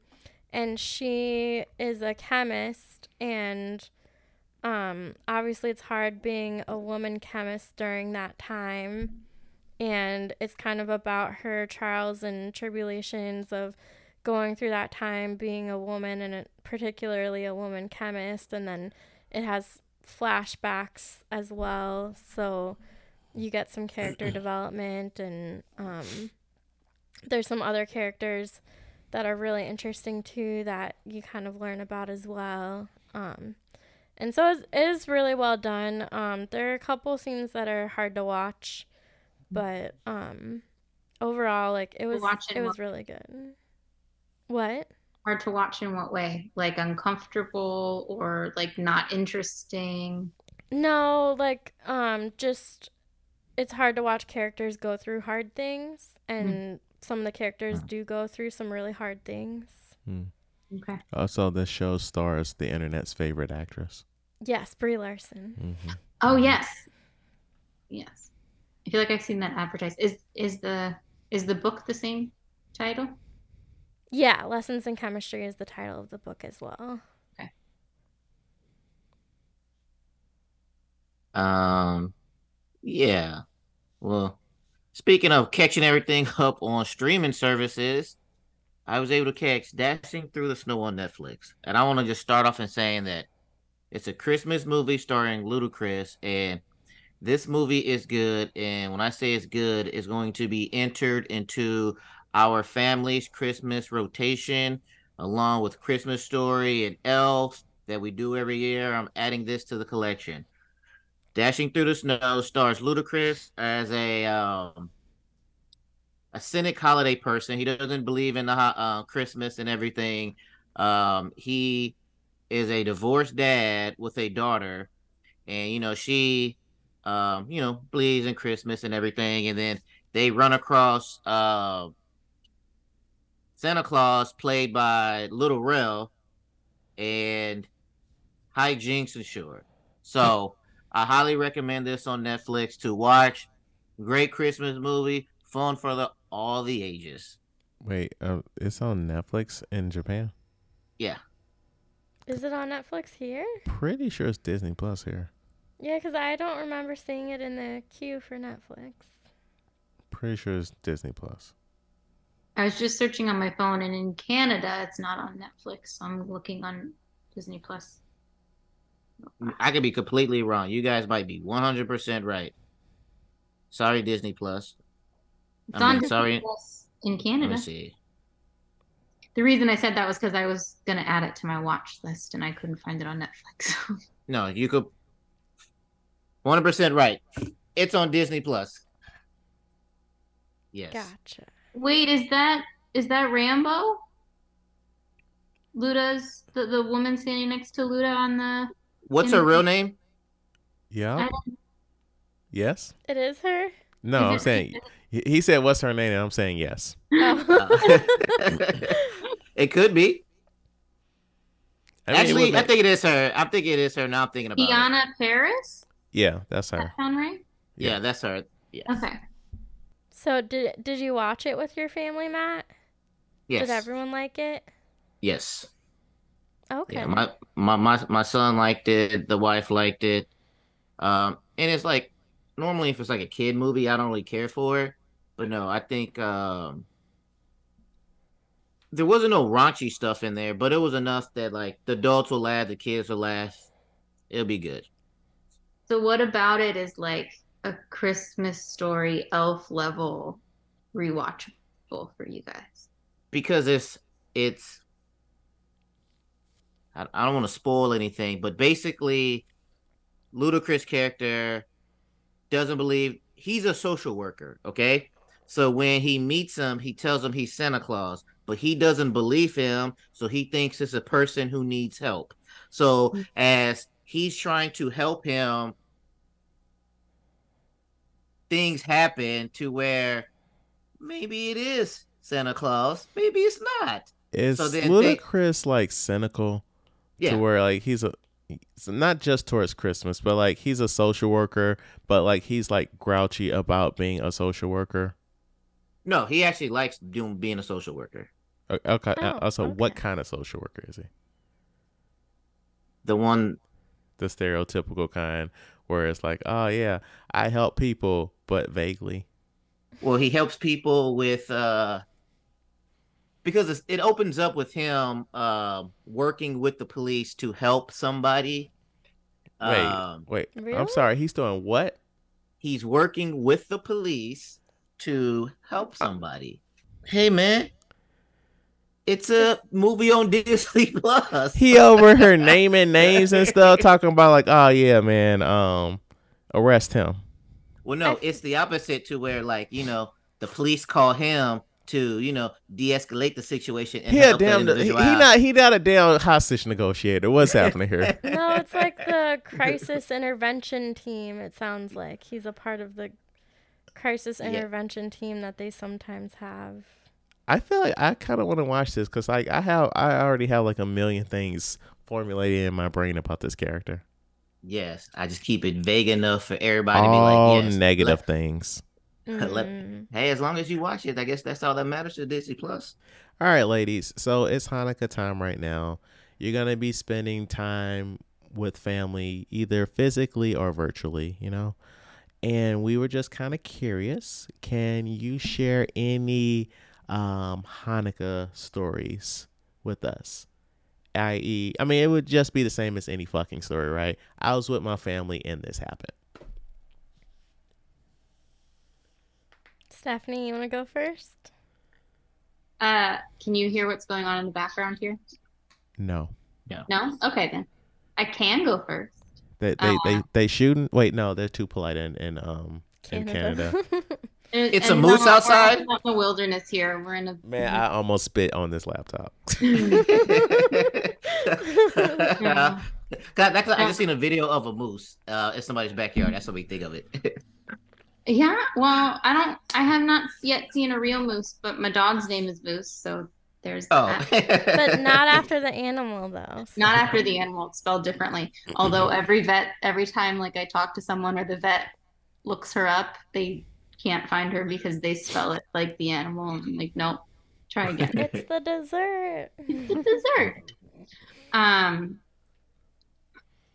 and she is a chemist, and um, obviously it's hard being a woman chemist during that time. And it's kind of about her trials and tribulations of going through that time being a woman and a, particularly a woman chemist. And then it has flashbacks as well. So you get some character development and um, there's some other characters that are really interesting too that you kind of learn about as well. Um, and so it's, really well done. Um, there are a couple scenes that are hard to watch, but um, overall, like it was, watch in it was really good. What? Hard to watch in what way? Like uncomfortable or like not interesting? No, like um just it's hard to watch characters go through hard things and some of the characters do go through some really hard things. Okay. Also, this show stars the internet's favorite actress. Yes, Brie Larson. hmm Oh yes, yes. I feel like I've seen that advertised. Is is the is the book the same title? Yeah, Lessons in Chemistry is the title of the book as well. Okay. Um, yeah. Well, speaking of catching everything up on streaming services, I was able to catch Dashing Through the Snow on Netflix, and I want to just start off in saying that it's a Christmas movie starring Ludacris, and this movie is good. And when I say it's good, it's going to be entered into our family's Christmas rotation, along with Christmas Story and Elf that we do every year. I'm adding this to the collection. Dashing Through the Snow stars Ludacris as a um, a cynic holiday person. He doesn't believe in the uh, Christmas and everything. Um, he is a divorced dad with a daughter, and you know she, um, you know, believes in Christmas and everything. And then they run across uh, Santa Claus, played by Lil Rel, and hijinks and short. So. I highly recommend this on Netflix to watch. Great Christmas movie, fun for the all the ages. Wait, uh, it's on Netflix in Japan. Yeah. Is it on Netflix here? Pretty sure it's Disney Plus here. Yeah, because I don't remember seeing it in the queue for Netflix. Pretty sure it's Disney Plus. I was just searching on my phone, and in Canada, it's not on Netflix. So I'm looking on Disney Plus. I could be completely wrong. You guys might be 100% right. Sorry, Disney Plus. It's I on mean, Disney sorry. Plus in Let Canada. me see. The reason I said that was because I was gonna add it to my watch list, and I couldn't find it on Netflix. No, you could 100% right. It's on Disney Plus. Yes. Gotcha. Wait, is that is that Rambeau? Luda's the, the woman standing next to Luda on the What's her In- real name? Yeah. Yes. It is her. No, Is I'm it- saying he he said what's her name, and I'm saying yes. Oh. it could be. I mean, it would Actually, I think it is her. I think it is her. Now I'm thinking about it. Teyonah Parris? yeah, that's her. that sound right? Yeah, that's her. Yes. Okay. so did did you watch it with your family, Matt? Yes. Did everyone like it? Yes. Okay. Yeah. My, my my my son liked it. The wife liked it. Um, and it's like normally if it's like a kid movie, I don't really care for it. But no, I think um there wasn't no raunchy stuff in there, but it was enough that like the adults will laugh, the kids will laugh. It'll be good. So what about it is like a Christmas story elf level rewatchable for you guys? because it's it's I, I don't want to spoil anything, but basically, Ludacris character doesn't believe he's a social worker. Okay, so when he meets him, he tells him he's Santa Claus, but he doesn't believe him, so he thinks it's a person who needs help. So mm. as he's trying to help him, things happen to where maybe it is Santa Claus, maybe it's not. Is So then they- like cynical Yeah. to where like he's a it's not just towards Christmas, but like he's a social worker, but like he's like grouchy about being a social worker. No, he actually likes doing being a social worker. Okay. Oh, also, what kind of social worker is he? The one The stereotypical kind where it's like, oh yeah, I help people, but vaguely. well, he helps people with uh because it's, it opens up with him uh, working with the police to help somebody. Wait, Um, wait. Really? I'm sorry. He's doing what? he's working with the police to help somebody. Hey man, it's a movie on Disney Plus. He over here naming names and stuff, talking about like, oh yeah, man, um, arrest him. Well, no, it's the opposite to where like you know the police call him to you know de-escalate the situation and He a help that damn. He, he not. He not a damn hostage negotiator. What's happening here? No, it's like the crisis intervention team. It sounds like he's a part of the crisis Yeah. intervention team that they sometimes have. I feel like I kind of want to watch this because like I have, I already have like a million things formulated in my brain about this character. Yes, I just keep it vague enough for everybody to be All like, yes, negative let- things. Let- Mm. hey, as long as you watch it, I guess that's all that matters to Disney Plus. All right, ladies. So it's Hanukkah time right now. You're gonna be spending time with family, either physically or virtually. You know, and we were just kind of curious. Can you share any um, Hanukkah stories with us? I.e., I mean, it would just be the same as any fucking story, right? I was with my family and this happened. Stephanie, you want to go first? Uh, can you hear what's going on in the background here? No, No? Okay then. I can go first. They they they, Uh. they shooting. Wait, no, they're too polite in in um in Canada. And- It's a moose no, we're outside? in the wilderness here. We're in a Man, I almost spit on this laptop. Yeah. God, that's, I just seen a video of a moose uh, in somebody's backyard. That's what we think of it. Yeah, well, I don't I have not yet seen a real moose, but my dog's name is Moose, so there's oh, that. but not after the animal, though. so- Not after the animal, it's spelled differently. Although every vet, every time like I talk to someone or the vet looks her up, they can't find her because they spell it like the animal. And I'm like, nope, try again. It's the dessert. It's the dessert. Um,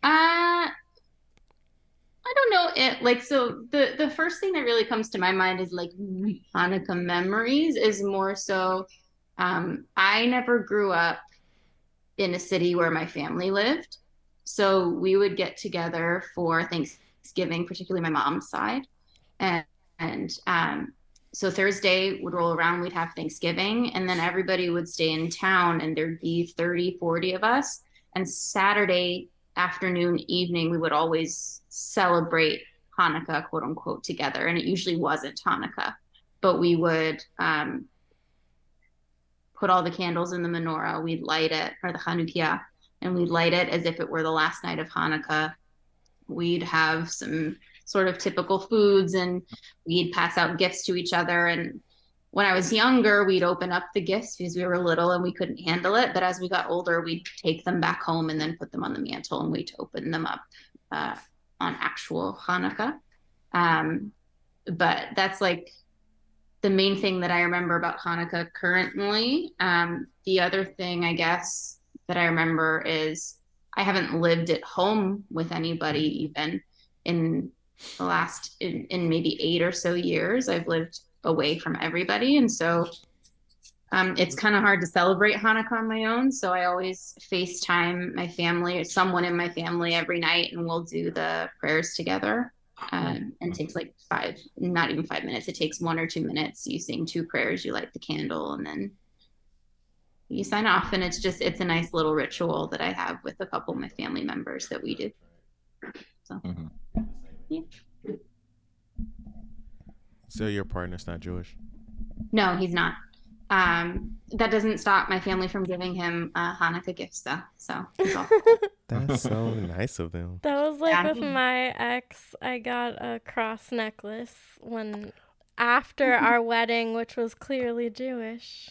uh, I don't know it like so the the first thing that really comes to my mind is like Hanukkah memories is more so um I never grew up in a city where my family lived. So we would get together for Thanksgiving, particularly my mom's side. And and um so Thursday would roll around, we'd have Thanksgiving, and then everybody would stay in town, and there'd be 30, 40 of us. And Saturday afternoon, evening, we would always celebrate Hanukkah, quote unquote, together. And it usually wasn't Hanukkah, but we would um, put all the candles in the menorah, we'd light it, or the hanukkiah, and we'd light it as if it were the last night of Hanukkah. we'd have some sort of typical foods and we'd pass out gifts to each other and when I was younger, we'd open up the gifts because we were little and we couldn't handle it. But as we got older, we'd take them back home and then put them on the mantle and we'd open them up uh, on actual Hanukkah. Um, but that's like the main thing that I remember about Hanukkah currently. Um, the other thing, I guess, that I remember is I haven't lived at home with anybody even in the last in, in maybe eight or so years. I've lived away from everybody. And so um, it's kind of hard to celebrate Hanukkah on my own. So I always FaceTime my family or someone in my family every night and we'll do the prayers together. Um, and it takes like five, not even five minutes. It takes one or two minutes. You sing two prayers, you light the candle, and then you sign off. And it's just, it's a nice little ritual that I have with a couple of my family members that we do. So, mm-hmm. yeah. So your partner's not Jewish? No, he's not. Um, that doesn't stop my family from giving him uh, Hanukkah gifts, though. So that's so nice of them. That was like yeah. with my ex. I got a cross necklace when after our wedding, which was clearly Jewish.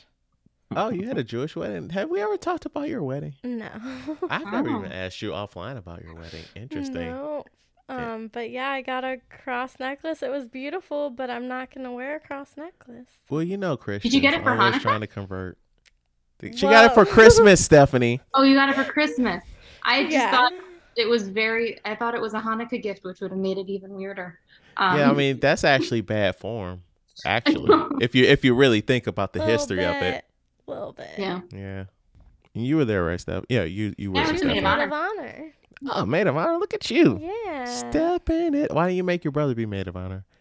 Oh, you had a Jewish wedding. Have we ever talked about your wedding? No. I've never oh. even asked you offline about your wedding. Interesting. No, um, but yeah, I got a cross necklace. It was beautiful, but I'm not gonna wear a cross necklace. Well, you know, Chris. Did you get it for Hanukkah? Trying to convert. She Whoa. got it for Christmas, Stephanie. Oh, you got it for Christmas. I just yeah. thought it was very. I thought it was a Hanukkah gift, which would have made it even weirder. Um, yeah, I mean that's actually bad form. Actually, if you if you really think about the history bit. of it, a little bit. Yeah. Yeah. And You were there, right, Steph? Yeah, you you were. Yeah, maid of honor. Oh, maid of honor! Look at you. Yeah. Step in it. Why didn't you make your brother be maid of honor?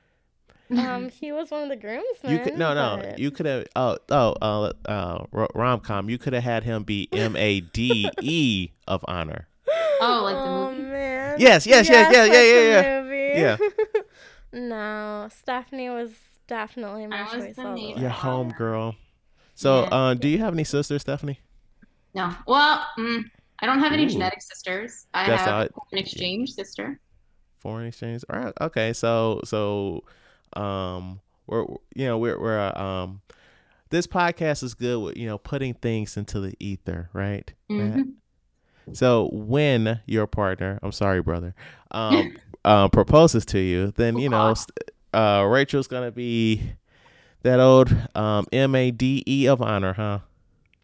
Um, he was one of the groomsmen. You could no, no. But... You could have. Oh, oh, uh, uh, rom com. You could have had him be M A D E of honor. Oh, like the oh, movie. Man. Yes, yes, yes, yes, yeah, yeah, yeah, yeah. no, Stephanie was definitely my choice. Your home girl. So, yeah. uh, do you have any sisters, Stephanie? No. Well, mm, I don't have any Ooh. genetic sisters. I That's have an exchange sister. Foreign exchange. All right. Okay. So so um we're you know we're we're uh, um this podcast is good with you know putting things into the ether, right? Mm-hmm. So when your partner, I'm sorry, brother, um, uh, proposes to you, then you know uh, Rachel's gonna be that old um, M A D E of honor, huh?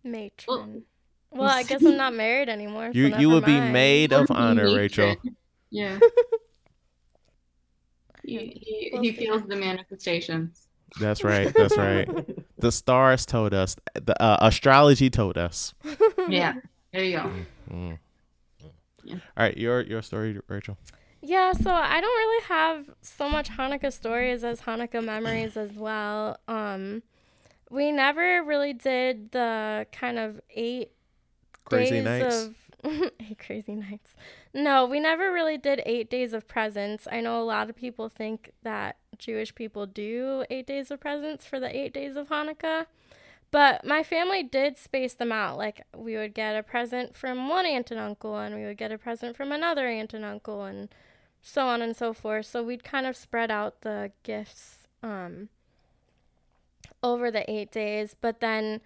Matron. Well, I guess I'm not married anymore. You so you would be maid of honor, Rachel. Yeah. he he, we'll he feels the manifestations. That's right. That's right. the stars told us. The uh, astrology told us. Yeah. There you go. Mm-hmm. Yeah. All right, your your story, Rachel. Yeah, so I don't really have so much Hanukkah stories as Hanukkah memories as well. Um, we never really did the kind of eight crazy days nights. of eight crazy nights. No, we never really did eight days of presents. I know a lot of people think that Jewish people do eight days of presents for the eight days of Hanukkah. But my family did space them out. Like we would get a present from one aunt and uncle, and we would get a present from another aunt and uncle, and so on and so forth. So we'd kind of spread out the gifts um, over the eight days. But then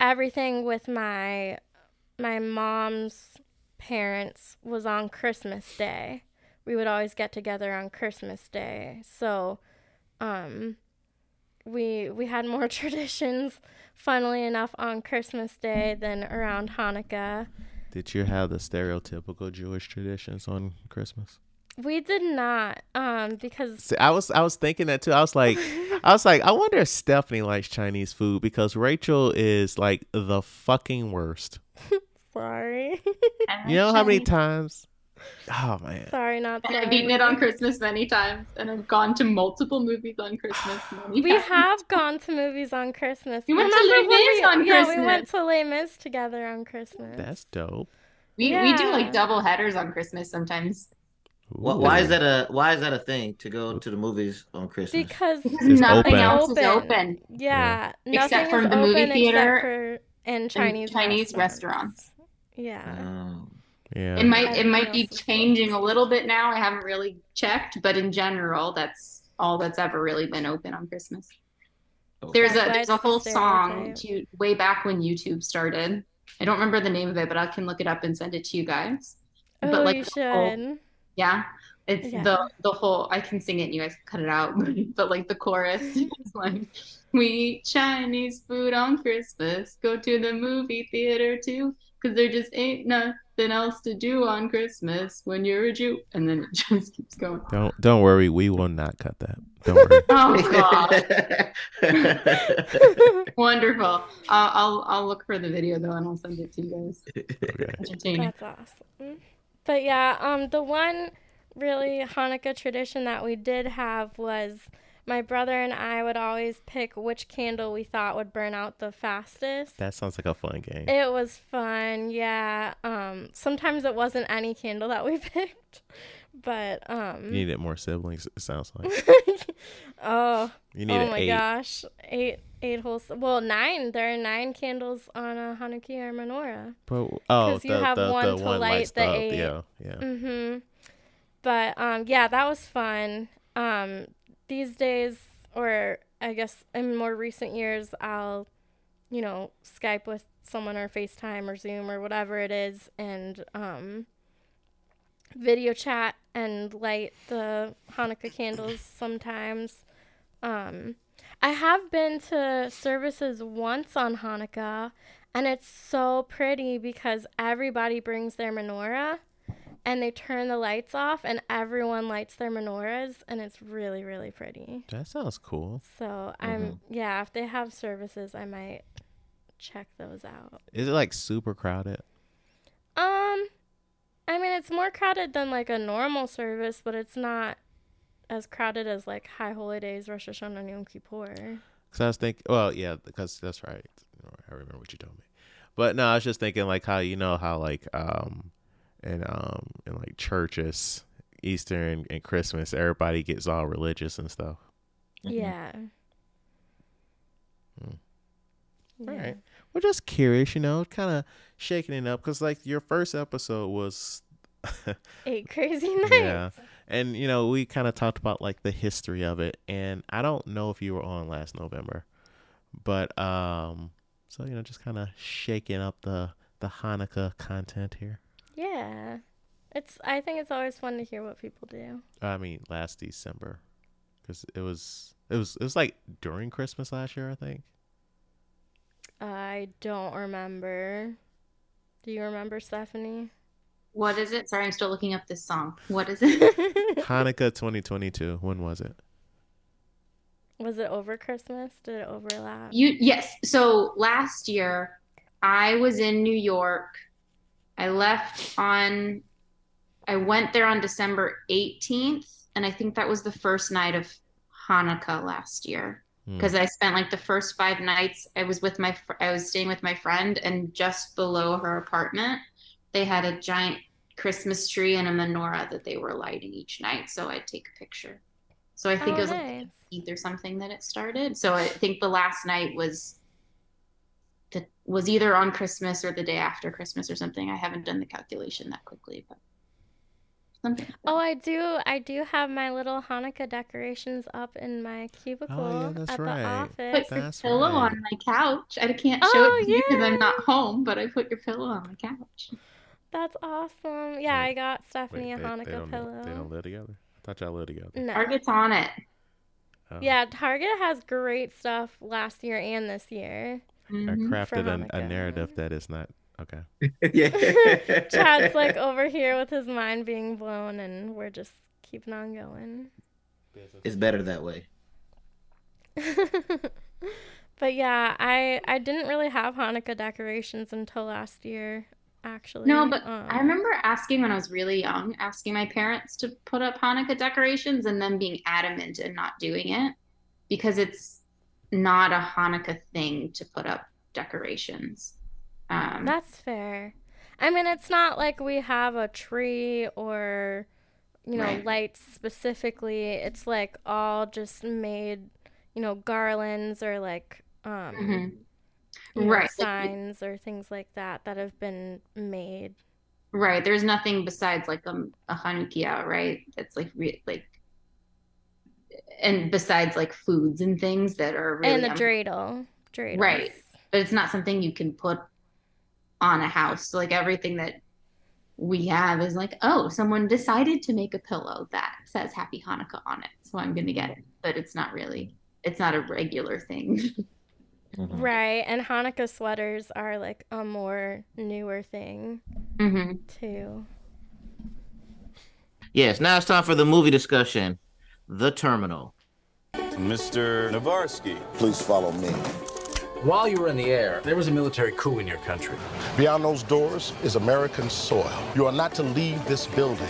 everything with my my mom's parents was on Christmas Day. We would always get together on Christmas Day. So um we we had more traditions funnily enough on Christmas Day than around Hanukkah. Did you have the stereotypical Jewish traditions on Christmas? We did not, um, because See, I was I was thinking that too. I was like, I was like, I wonder if Stephanie likes Chinese food because Rachel is like the fucking worst. Sorry. you know how many times? Oh man. Sorry, not sorry. I've eaten it on Christmas many times, and I've gone to multiple movies on Christmas. we times. have gone to movies on Christmas. We went to Les Mis on yeah, Christmas. Yeah, we went to Les Mis together on Christmas. That's dope. We yeah. we do like double headers on Christmas sometimes. What, why is that a why is that a thing to go to the movies on Christmas? Because it's nothing open. else is open. Yeah, yeah. except for the movie theater and Chinese Chinese restaurants. restaurants. Yeah. Oh. Yeah. It might it might be changing a little bit now. I haven't really checked, but in general, that's all that's ever really been open on Christmas. There's a there's a whole song to way back when YouTube started. I don't remember the name of it, but I can look it up and send it to you guys. Oh, But like you the whole- yeah, it's Yeah. the the whole. I can sing it, and you guys can cut it out. But like the chorus is like, "We eat Chinese food on Christmas, go to the movie theater too, because there just ain't nothing else to do on Christmas when you're a Jew." And then it just keeps going. Don't don't worry, we will not cut that. Don't worry. Oh God, wonderful. I'll, I'll I'll look for the video though, and I'll send it to you guys. okay. That's awesome. But yeah, um, the one really Hanukkah tradition that we did have was my brother and I would always pick which candle we thought would burn out the fastest. That sounds like a fun game. It was fun, yeah. Um, sometimes it wasn't any candle that we picked, but um, You needed more siblings. It sounds like oh, you oh my eight. gosh, eight, eight whole, well, nine. There are nine candles on a hanukkiah or menorah. But oh, 'Cause you have the, one the to one light the up. eight. Yeah, yeah. Mm-hmm. But um, yeah, that was fun. Um, these days, or I guess in more recent years, I'll, you know, Skype with someone or FaceTime or Zoom or whatever it is, and um, video chat and light the Hanukkah candles sometimes. Um, I have been to services once on Hanukkah, and it's so pretty because everybody brings their menorah and they turn the lights off and everyone lights their menorahs and it's really really pretty That sounds cool. so i'm yeah if they have services i might check those out Is it like super crowded? um i mean it's more crowded than like a normal service but it's not as crowded as like high holy days rosh hashanah and yom kippur Because I was thinking, well, yeah, because that's right. I remember what you told me. But no, I was just thinking like how you know how like um and um in like churches, Easter and, and Christmas, everybody gets all religious and stuff. yeah Hmm. Yeah. All right. We're just curious, you know, kind of shaking it up because like your first episode was, eight crazy nights yeah, and you know we kind of talked about like the history of it, and I don't know if you were on last November, but um, so you know just kind of shaking up the the Hanukkah content here. Yeah it's i think it's always fun to hear what people do I mean, last December, because it was it was it was like during Christmas last year, I think. I don't remember. Do you remember, Stephanie? What is it? Sorry, I'm still looking up this song. What is it? Hanukkah 2022. When was it? Was it over Christmas? Did it overlap? You yes. So last year, I was in New York. I left on. I went there on December 18th, and I think that was the first night of Hanukkah last year. Hmm. Because I spent like the first five nights. I was with my. fr- I was staying with my friend, and just below her apartment, they had a giant Christmas tree and a menorah that they were lighting each night. So I'd take a picture. So I think Oh, it was like nice. Eid or something that it started. So I think the last night was the was either on Christmas or the day after Christmas or something. I haven't done the calculation that quickly, but something. like. Oh, I do. I do have my little Hanukkah decorations up in my cubicle Oh, that's at right. the put office. your That's pillow right. on my couch. I can't show Oh, it to you because I'm not home, but I put your pillow on my couch. That's awesome. Yeah, Wait, I got Stephanie Wait, a Hanukkah they don't, pillow. They don't live together. I thought y'all lived together. no. Target's on it. Oh. Yeah, Target has great stuff last year and this year. I Mhm. crafted a, a narrative that is not okay. yeah. Chad's like over here with his mind being blown, and we're just keeping on going. it's better that way. but yeah, I I didn't really have Hanukkah decorations until last year, actually. No, but Um, I remember asking when I was really young, asking my parents to put up Hanukkah decorations and them being adamant and not doing it because it's not a Hanukkah thing to put up decorations. Um, That's fair. I mean, it's not like we have a tree or, you know, Right. lights specifically. It's like all just made, you know, garlands or like um Mhm. know, Right, like- signs or things like that that have been made. Right. There's nothing besides like a, a Hanukkah, right? That's like re- like and besides like foods and things that are really and the um, dreidel. Dreidels. Right. but it's not something you can put on a house. So, like everything that we have is like, oh, someone decided to make a pillow that says Happy Hanukkah on it, so I'm gonna get it. But it's not really, it's not a regular thing. Mhm. Right. And Hanukkah sweaters are like a more newer thing hmm too. Yes, now it's time for the movie discussion. The Terminal. Mr. Navorski. Please follow me. While you were in the air, there was a military coup in your country. Beyond those doors is American soil. You are not to leave this building.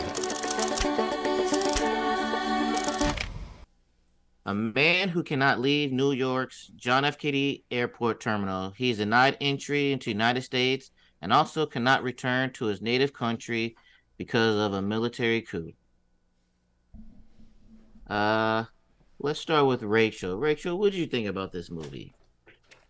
A man who cannot leave New York's John F. Kennedy Airport terminal. He is denied entry into the United States and also cannot return to his native country because of a military coup. Uh, let's start with Rachel. Rachel, what did you think about this movie?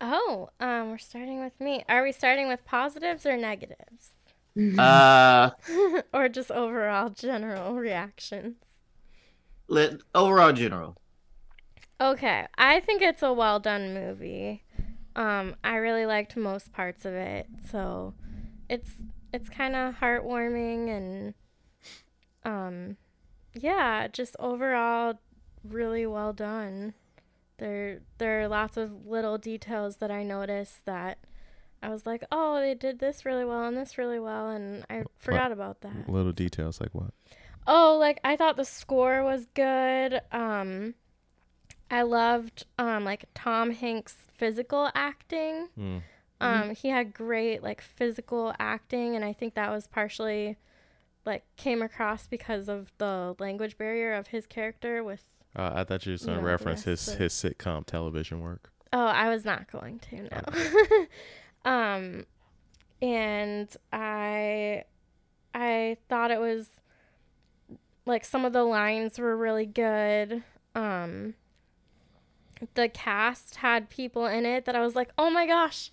Oh, um, we're starting with me. Are we starting with positives or negatives? Uh, or just overall general reactions? let overall general. Okay, I think it's a well done movie. Um, I really liked most parts of it, so it's it's kind of heartwarming and um, yeah, just overall really well done. There there are lots of little details that I noticed that I was like, oh, they did this really well and this really well, and I forgot about that. Little details like what? Oh, like I thought the score was good. Um I loved um like Tom Hanks' physical acting. Mm. Um he had great like physical acting and I think that was partially like came across because of the language barrier of his character with Uh, I thought you were going to reference his of- his sitcom television work. Oh, I was not going to, no. um and I I thought it was like some of the lines were really good. Um the cast had people in it that I was like, "Oh my gosh."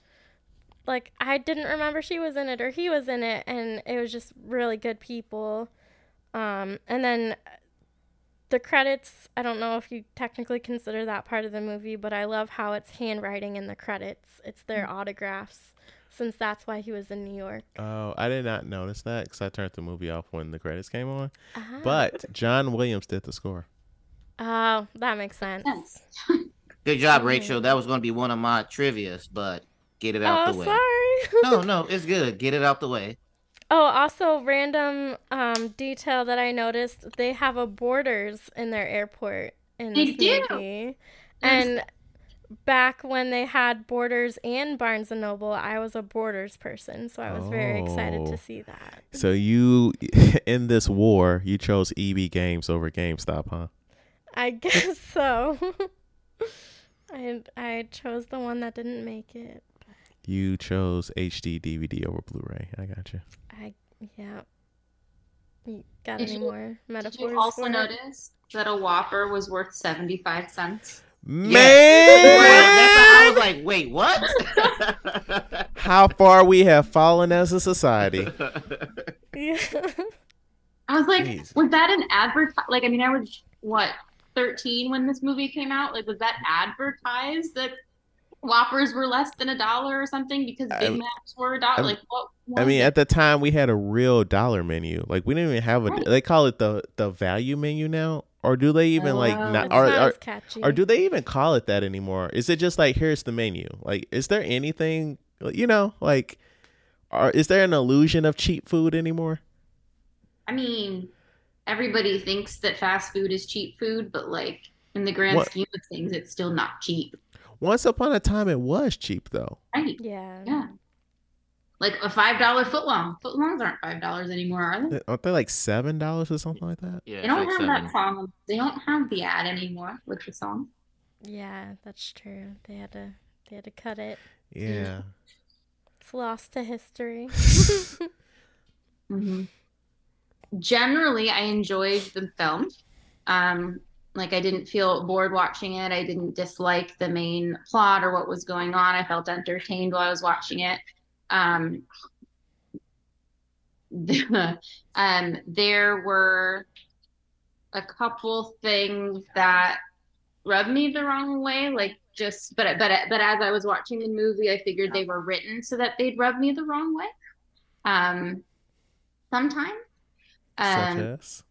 Like I didn't remember she was in it or he was in it and it was just really good people. Um and then the credits, I don't know if you technically consider that part of the movie, but I love how it's handwriting in the credits. It's their autographs since that's why he was in New York. Oh, I did not notice that because I turned the movie off when the credits came on. Ah. But John Williams did the score. Oh, that makes sense. Sense. Good job, Mhm. Rachel. That was going to be one of my trivia's, but get it out Oh, the way. sorry. No, no, it's good. Get it out the way. Oh, also random um, detail that I noticed: they have a Borders in their airport in They this do. movie, Yes. and back when they had Borders and Barnes and Noble, I was a Borders person, so I was very excited Oh. to see that. So you, in this war, you chose EB Games over GameStop, huh? I guess so. I I chose the one that didn't make it. You chose HD DVD over Blu-ray. I got you. I yeah. You got Did any you- more Did metaphors? you also notice that a Whopper was worth 75 cents? Man, Well, that's I was like, wait, what? how far we have fallen as a society. Yeah. I was like, Jeez. was that an advert? Like, I mean, I was what 13 when this movie came out. Like, was that advertised that Whoppers were less than a dollar or something because Big I'm- Macs were a dollar? Like, what? I mean, it? at the time we had a real dollar menu. Like we didn't even have a. Right. They call it the the value menu now, or do they even like Oh. not? Or, not or, as catchy. or do they even call it that anymore? Is it just like here's the menu? Like, is there anything you know like? Or is there an illusion of cheap food anymore? I mean, everybody thinks that fast food is cheap food, but like in the grand What- scheme of things, it's still not cheap, Once upon a time, it was cheap though. right? Yeah. Yeah. Like a five dollar footlong. Footlongs aren't five dollars anymore, are they? Aren't they like seven dollars or something like that? yeah, They don't like have seven. that song. They don't have the ad anymore with the song. Yeah, that's true. They had to they had to cut it. Yeah. It's lost to history. hmm Generally, I enjoyed the film. Um, like I didn't feel bored watching it. I didn't dislike the main plot or what was going on. I felt entertained while I was watching it. Um, um, there were a couple things that rubbed me the wrong way, like just but but but as I was watching the movie, I figured they were written so that they'd rub me the wrong way. Um, sometimes, um, Such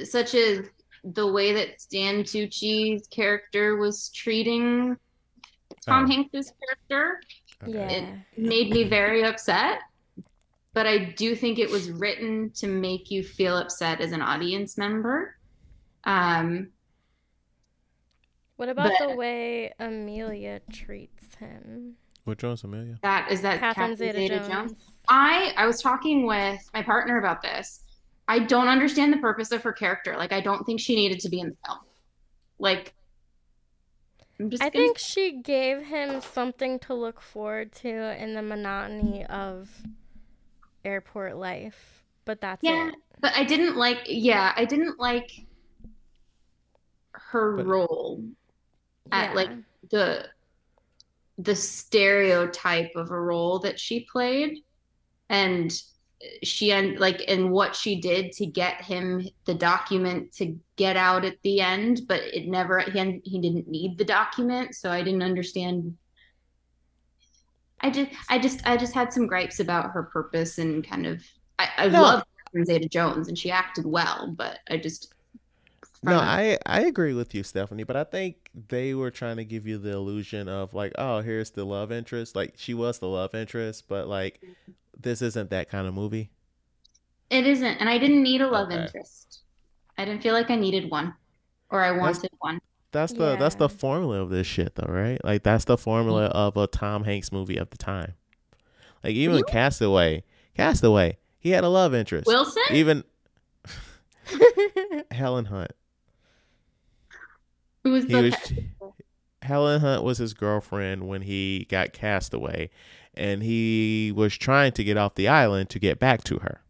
as such as the way that Stan Tucci's character was treating Tom Oh. Hanks's character Yeah. it made me very upset. But I do think it was written to make you feel upset as an audience member. Um, What about the way Amelia treats him? which one's Amelia? that is that Catherine Catherine Zeta Jones. I I was talking with my partner about this. I don't understand the purpose of her character. Like I don't think she needed to be in the film. Like I'm just I gonna- think she gave him something to look forward to in the monotony of airport life, but that's Yeah, it. but I didn't like yeah, I didn't like her But- role at Yeah. like the the stereotype of a role that she played and she and like and what she did to get him the document to get out at the end but it never he, he didn't need the document so i didn't understand i just i just i just had some gripes about her purpose and kind of i, I No. love zeta jones and she acted well but i just No, a- I I agree with you, Stephanie, but I think they were trying to give you the illusion of like, oh, here's the love interest. Like she was the love interest, but like this isn't that kind of movie. It isn't, and I didn't need a love Okay. interest. I didn't feel like I needed one, or I wanted one. That's the that's the formula of this shit though, right? Like that's the formula mm-hmm. of a Tom Hanks movie of the time. Like even You- Castaway, Castaway, he had a love interest. Wilson? Even Helen Hunt. Who was He the was Helen Hunt was his girlfriend when he got cast away, and he was trying to get off the island to get back to her.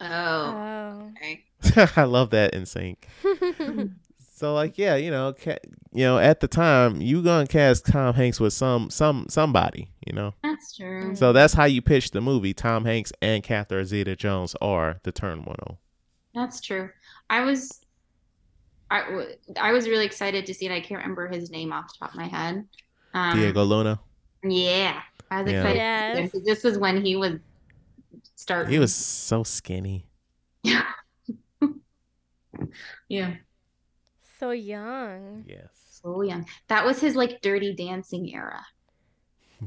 Oh, oh. okay. I love that in sync. So like, yeah, you know, ca- you know, at the time, you gonna cast Tom Hanks with some some somebody, you know. That's true. So that's how you pitch the movie. Tom Hanks and Catherine Zeta-Jones are the turn one oh. That's true. I was, I, w- I was really excited to see it. I can't remember his name off the top of my head. Um, Diego Luna. Yeah, I was Yeah. excited. Yes. to see him. This was when he was starting. He was so skinny. Yeah. yeah. so young. Yes. So young. That was his like dirty dancing era.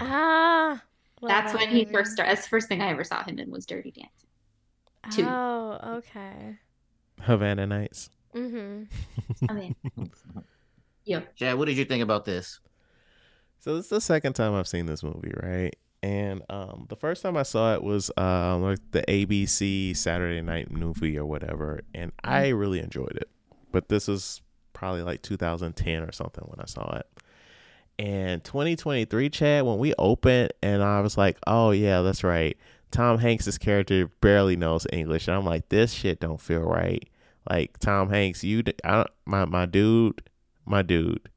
Ah. love That's when he first started. That's the first thing I ever saw him in was Dirty Dancing. two. Oh, okay. Havana Nights. Mm Mhm. I mean, yeah. Chad, what did you think about this? So this is the second time I've seen this movie, right? And um, the first time I saw it was um, like the ABC Saturday Night movie or whatever, and I really enjoyed it. But this was probably like 2010 or something when I saw it. And 2023, Chad, when we opened, and I was like, "Oh yeah, that's right." Tom Hanks's character barely knows English, and I'm like, "This shit don't feel right." Like Tom Hanks, you, I don't, my my dude, my dude,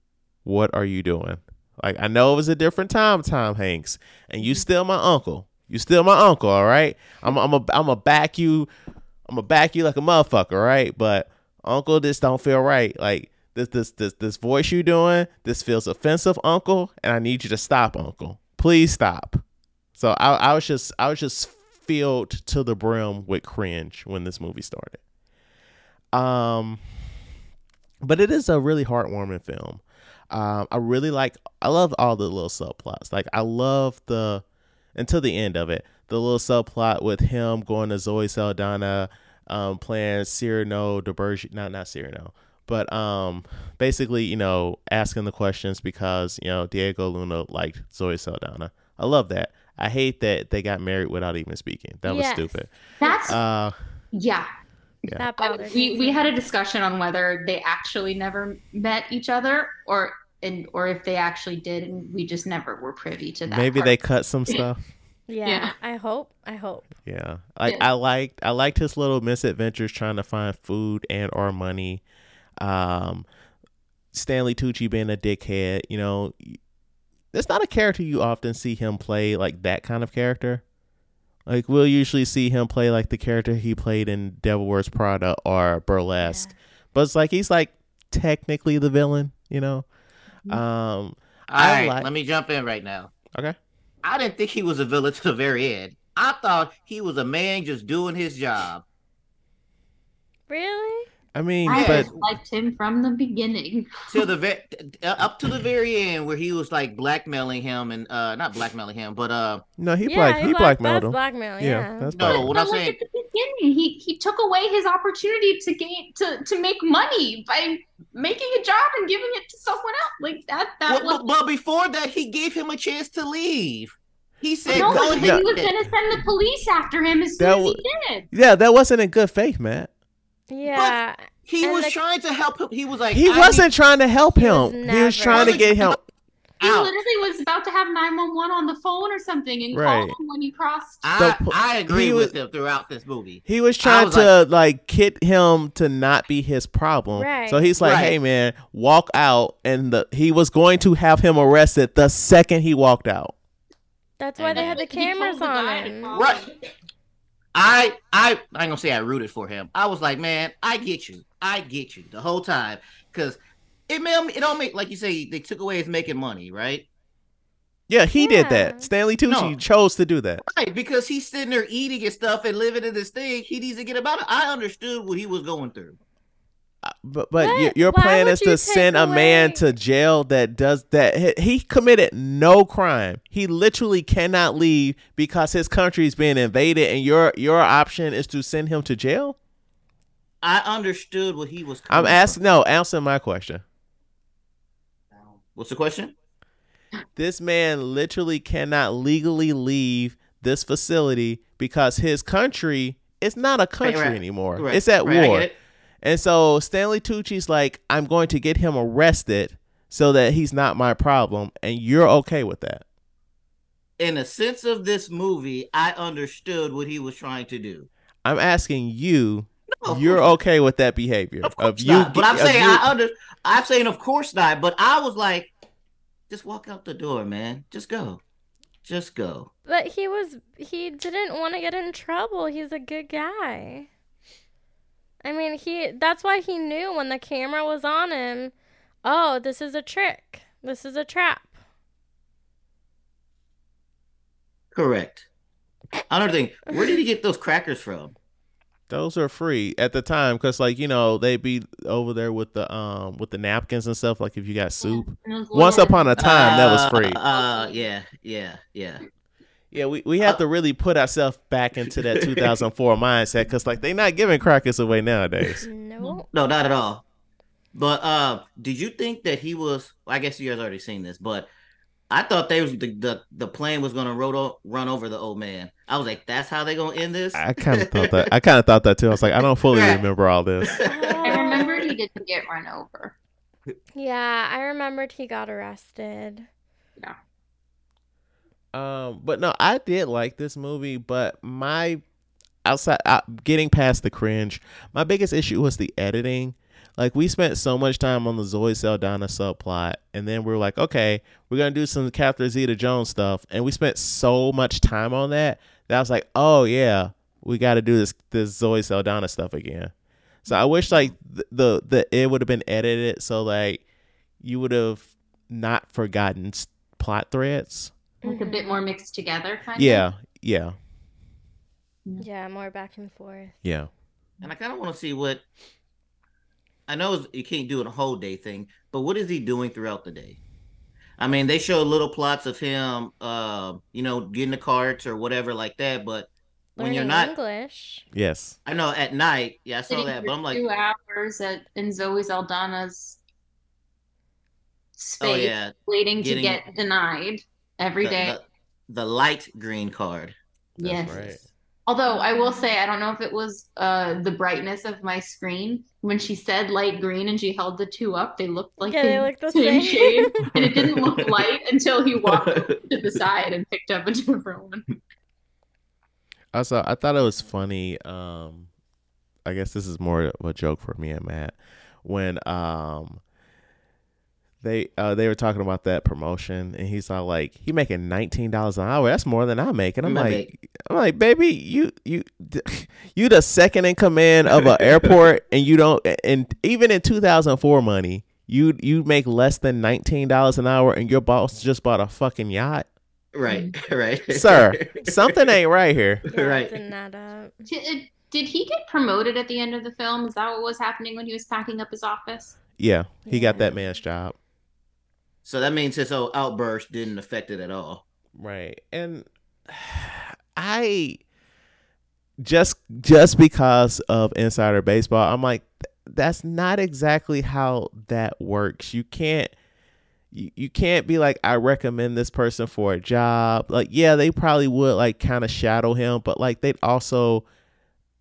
what are you doing? Like I know it was a different time, Tom Hanks, and you still my uncle. You still my uncle, all right? I'm I'm a I'm a back you. I'm a back you like a motherfucker, all right? But uncle, this don't feel right. Like this this this this voice you doing, this feels offensive, uncle, and I need you to stop, uncle. Please stop. So I I was just I was just filled to the brim with cringe when this movie started. Um, but it is a really heartwarming film. Um, I really like. I love all the little subplots. Like I love the until the end of it. The little subplot with him going to Zoe Saldana, um, playing Cyrano de Berge. Not not Cyrano, but um, basically you know asking the questions because you know Diego Luna liked Zoe Saldana. I love that. I hate that they got married without even speaking. That was Yes. stupid. That's Uh, yeah. Yeah. That I- bothered we me. we had a discussion on whether they actually never met each other or and or if they actually did and we just never were privy to that. maybe part. they cut some stuff. Yeah, Yeah. I hope. I hope. Yeah, like Yeah. I liked I liked his little misadventures trying to find food and or money. Um, Stanley Tucci being a dickhead, you know, it's not a character you often see him play like that kind of character. Like we'll usually see him play like the character he played in Devil Wears Prada or Burlesque, but it's like he's like technically the villain, you know. Um, All I right, like- let me jump in right now. okay. I didn't think he was a villain to the very end. I thought he was a man just doing his job. Really? I mean, I but liked him from the beginning. Till the ve- up to the very end, where he was like blackmailing him and uh, not blackmailing him, but uh, no, he yeah, black he black- blackmailed that's him. blackmail. yeah, Yeah. that's No, black- what but I'm like saying- at the beginning, he he took away his opportunity to gain to to make money by making a job and giving it to someone else. Like that that well, was but, but before that, he gave him a chance to leave. He said, no, "Go ahead." he was gonna send the police after him as soon That as he did. yeah, that wasn't in good faith, Matt. Yeah. He And was the- trying to help him. He was like, He I wasn't trying to help He him. was he was trying to get him. He out. literally was about to have 911 on the phone or something and Right. call him when he crossed. I, I agree he with him throughout this movie. He was trying was to like, kid him to not be his problem. Right. So he's like, Right. "Hey man, walk out," and the, he was going to have him arrested the second he walked out. That's why And they had the cameras the on guy him. Right. Him. I I I ain't gonna say I rooted for him. I was like, man, I get you, I get you the whole time because it made it don't make like you say they took away his making money, right? Yeah, he did that. Stanley Tucci No. chose to do that. Right, because he's sitting there eating and stuff and living in this thing. He needs to get about it. I understood what he was going through. But but What? your, your Why plan is you to take send a man to jail that does that. He, he committed no crime. He literally cannot leave because his country is being invaded, and your your option is to send him to jail. I understood what he was. I'm coming asking. from. No, answer my question. What's the question? This man literally cannot legally leave this facility because his country is not a country right. anymore. Right, It's at right, I war. Get it. And so Stanley Tucci's like, I'm going to get him arrested so that he's not my problem, and you're okay with that. In a sense of this movie, I understood what he was trying to do. I'm asking you, No, you're okay with that behavior Of course you? not. But I'm saying you- I under. I'm saying of course not. But I was like, just walk out the door, man. Just go. Just go. But he was he didn't want to get in trouble. He's a good guy. I mean, he that's why he knew when the camera was on him, oh, this is a trick. This is a trap. Correct. Another thing, where did he get those crackers from? those are free at the time because, like you know, they'd be over there with the um with the napkins and stuff. Like if you got soup. And it was Once upon a time, that was Uh, free. Uh, yeah, yeah, yeah. Yeah, we, we have to really put ourselves back into that 2004 mindset because like they're not giving crackers away nowadays. No. No, not at all. But uh, did you think that he was? I guess you guys already seen this, but I thought they was the the, the plane was gonna roll, run over the old man. I was like, that's how they gonna end this. I kind of thought that. I kind of thought that too. I was like, I don't fully Right. remember all this. I remember he didn't get run over. Yeah, I remembered he got arrested. Um, but no, I did like this movie, but my outside uh, getting past the cringe, my biggest issue was the editing. Like we spent so much time on the Zoe Saldana subplot, and then we are like, okay, we're gonna do some Catherine Zeta Jones stuff, and we spent so much time on that that I was like, oh yeah, we got to do this this Zoe Saldana stuff again. So I wish like the the, the it would have been edited so like you would have not forgotten plot threads. Like a bit more mixed together, kind of. Yeah, yeah, Yeah, more back and forth. yeah. and I kind of want to see what. I know it's- you can't do a whole day thing, but what is he doing throughout the day? I mean, they show little plots of him, uh, you know, getting the carts or whatever like that. But when you're not, English. Yes. I know at night, yeah, I saw Sitting that, but I'm like, two hours at in Zoe Saldana's space, oh yeah, waiting getting- to get denied every the, day. the, the light green card. yes. right. Although I will say, I don't know if it was uh, the brightness of my screen when she said light green and she held the two up. They looked like Yeah, the they looked the same same. shade, and it didn't look light until he walked to the side and picked up a different one. Also, I thought it was funny. Um, I guess this is more of a joke for me and Matt when um they uh they were talking about that promotion and he's all like he making nineteen dollars an hour that's more than i make and i'm I like make- i'm like baby you you you the second in command of an airport and you don't and even in 2004 money you you make less than nineteen dollars an hour and your boss just bought a fucking yacht Right, right. sir something ain't right here Yeah, Right. Didn't add up. Did, uh, he get promoted at the end of the film? Is that what was happening when he was packing up his office? yeah he got that man's job So that means his whole outburst didn't affect it at all. Right. And I just just because of insider baseball, I'm like that's not exactly how that works. You can't you, you can't be like I recommend this person for a job. Like yeah, they probably would like kind of shadow him, but like they'd also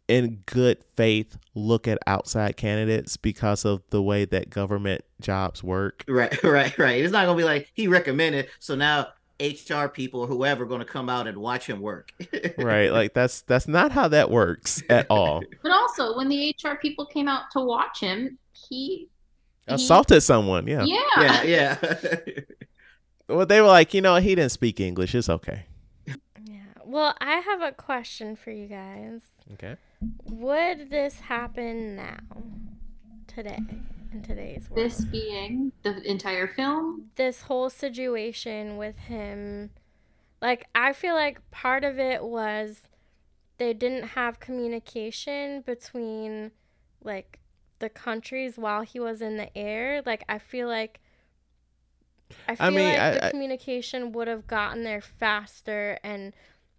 in good faith look at outside candidates because of the way that government jobs work. Right, right, right. It's not gonna be like he recommended, so now HR people or whoever going to come out and watch him work. right? Like that's that's not how that works at all. But also, when the HR people came out to watch him, he Assaulted someone, yeah. yeah, yeah, yeah. Well, they were like, you know, he didn't speak English. It's okay. Yeah. Well, I have a question for you guys. Okay. Would this happen now? Today? In today's world? This being the entire film. this whole situation with him like i feel like part of it was they didn't have communication between like the countries while he was in the air like i feel like i feel I mean, like I- the I- communication would have gotten there faster and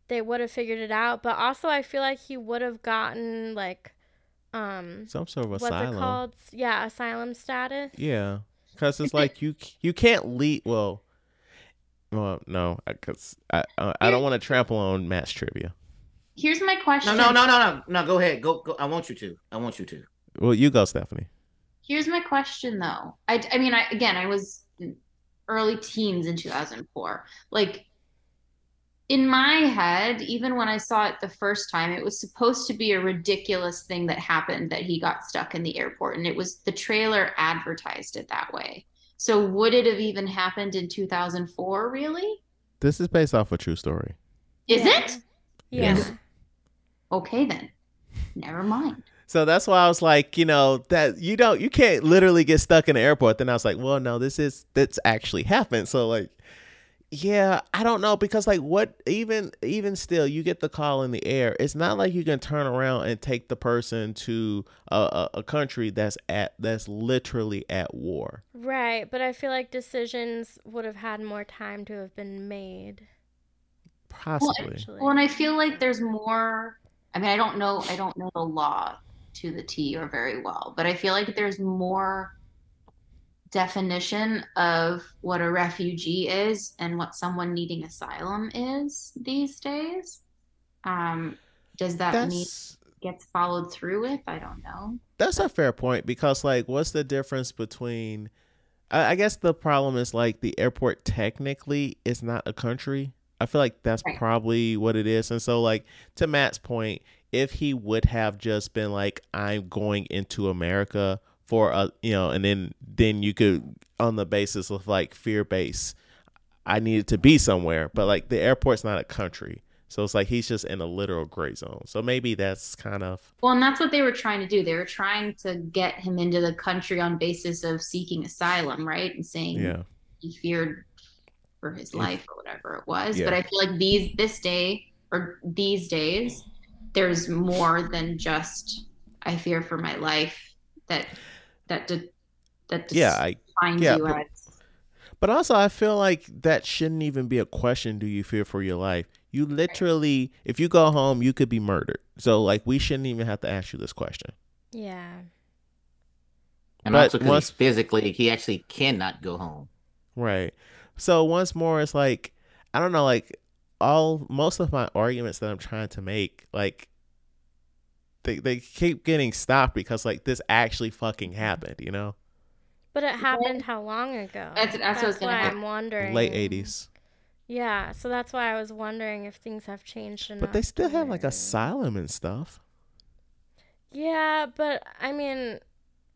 they would have figured it out but also i feel like he would have gotten like um Some sort of what's asylum. it called yeah asylum status Yeah, because it's like you you can't lead. Well, well, no, because I I, I don't want to trample on Matt's trivia. Here's my question. no, no, no, no, no, no. Go ahead. Go, go. I want you to. I want you to. Well, you go, Stephanie. Here's my question though. I, I mean, I, again, I was early teens in 2004. Like in my head, even when I saw it the first time, it was supposed to be a ridiculous thing that happened that he got stuck in the airport. And it was the trailer advertised it that way. So would it have even happened in 2004, really? This is based off a true story. Is Yeah. it? yeah Yes. Okay, then. Never mind. So that's why I was like, you know, that you don't, you can't literally get stuck in the airport. Then I was like, well, no, this is that's actually happened. So like, yeah, I don't know because like, what even even still, you get the call in the air. It's not like you can turn around and take the person to a, a, a country that's at that's literally at war. Right, but I feel like decisions would have had more time to have been made. Possibly. Actually. Well, and I feel like there's more. I mean, I don't know. I don't know the law to the T or very well, but I feel like there's more definition of what a refugee is and what someone needing asylum is these days. Um, does that mean that's gets followed through with? I don't know. That's a fair point because, like, what's the difference between? I, I guess the problem is like the airport technically is not a country. I feel like that's Right. probably what it is, and so like to Matt's point, if he would have just been like, "I'm going into America for a," you know, and then then you could on the basis of like fear base, I needed to be somewhere, but like the airport's not a country. So it's like he's just in a literal gray zone. So maybe that's kind of Well, and that's what they were trying to do. They were trying to get him into the country on basis of seeking asylum, right? And saying yeah. he feared for his life or whatever it was. Yeah. But I feel like these this day or these days, there's more than just I fear for my life that that de- that Yeah, I defines yeah, you but- as But also, I feel like that shouldn't even be a question. Do you fear for your life? You literally, if you go home, you could be murdered. So, like, we shouldn't even have to ask you this question. Yeah. And But also, because once- physically, he actually cannot go home. Right. So, once more, it's like, I don't know, like, all, most of my arguments that I'm trying to make, like, they, they keep getting stopped because, like, this actually fucking happened, you know? But it happened how long ago? That's- that's what why I'm wondering. Late 80s. Yeah, so that's why I was wondering if things have changed enough. But they still have, like, asylum and stuff. Yeah, but I mean,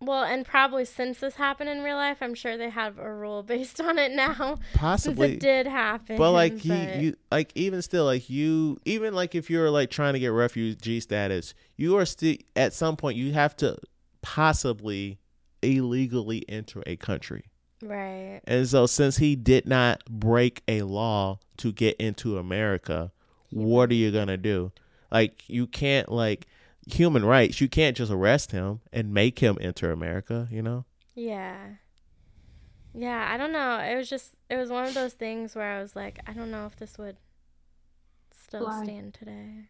Well, and probably since this happened in real life, I'm sure they have a rule based on it now. Since Possibly. it did happen. But like he, you like even still like you even like if you're like trying to get refugee status, you are still at some point you have to possibly illegally enter a country. Right. And so since he did not break a law to get into America, what are you gonna do? Like you can't like human rights, you can't just arrest him and make him enter America, you know? Yeah. Yeah, I don't know. It was just it was one of those things where I was like, I don't know if this would still Fly. stand today.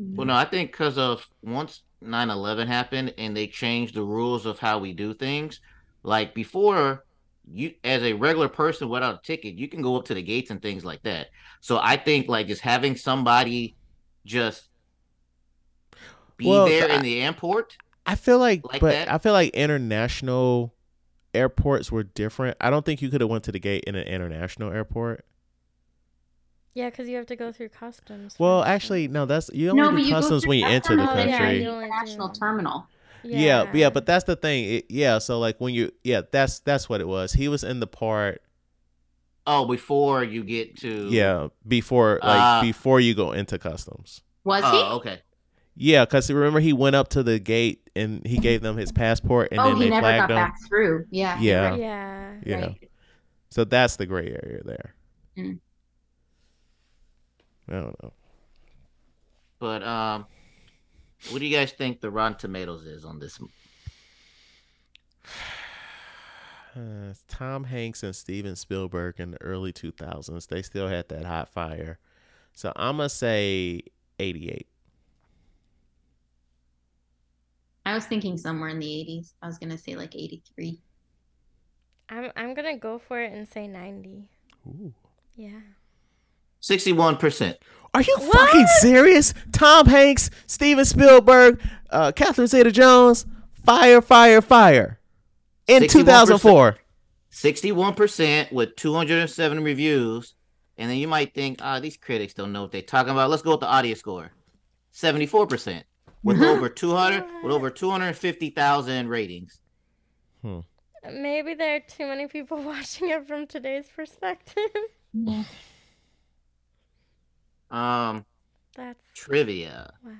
Mm-hmm. Well, no, I think because of once 9 11 happened and they changed the rules of how we do things, like before, you as a regular person without a ticket, you can go up to the gates and things like that. So I think like just having somebody just be Well, there I- in the airport. I feel like, Like but that? I feel like international airports were different. I don't think you could have went to the gate in an international airport. Yeah, because you have to go through customs. Well, first. actually, no. That's you only No, but do you go customs when you enter the customs yeah, country. you the international do- terminal. Yeah, yeah, but that's the thing. It, yeah, so like when you, yeah, that's that's what it was. He was in the part, Oh, before you get to yeah, before like Uh, before you go into customs. Was Oh, he? okay. Yeah, because remember he went up to the gate and he gave them his passport and oh, then he they never flagged got him. back through. Yeah. you're Yeah. right. Yeah. Yeah, Right. so that's the gray area there. Mm. I don't know. But um, what do you guys think the Rotten Tomatoes is on this? Uh, Tom Hanks and Steven Spielberg in the early 2000s. They still had that hot fire. So I'm going to say 88. I was thinking somewhere in the 80s. I was gonna say like 83. I'm I'm gonna go for it and say ninety. Ooh. Yeah. Sixty-one percent. Are you What? fucking serious? Tom Hanks, Steven Spielberg, uh, Catherine Zeta-Jones, fire, fire, fire. In 61%. 2004. Sixty-one percent with two hundred and seven reviews, and then you might think, ah, these critics don't know what they're talking about. Let's go with the audience score. Seventy-four percent with over two hundred with over two hundred and fifty thousand ratings. Hmm. Maybe there are too many people watching it from today's perspective. Yeah. Um, That's trivia. wow.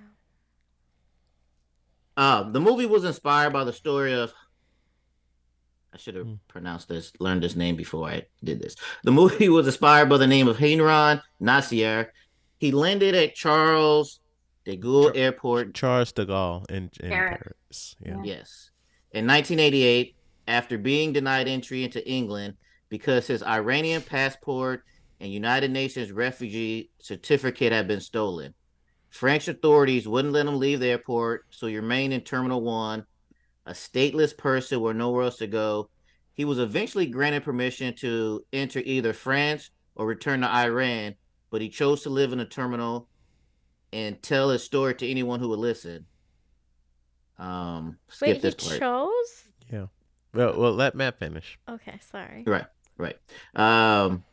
Uh, the movie was inspired by the story of. I should have Hmm. pronounced this, learned this name before I did this. The movie was inspired by the name of Heinrich Nassier. He landed at Charles de Gaulle Char- Airport. Charles de Gaulle in, in Paris. Paris. Yeah. Yes, in 1988, after being denied entry into England because his Iranian passport and United Nations refugee certificate had been stolen. French authorities wouldn't let him leave the airport, so he remained in Terminal 1, a stateless person with nowhere else to go. He was eventually granted permission to enter either France or return to Iran, but he chose to live in the terminal and tell his story to anyone who would listen. Um, skip Wait, he part. chose? Yeah. Well, well, let Matt finish. Okay, sorry. Right, right. Um,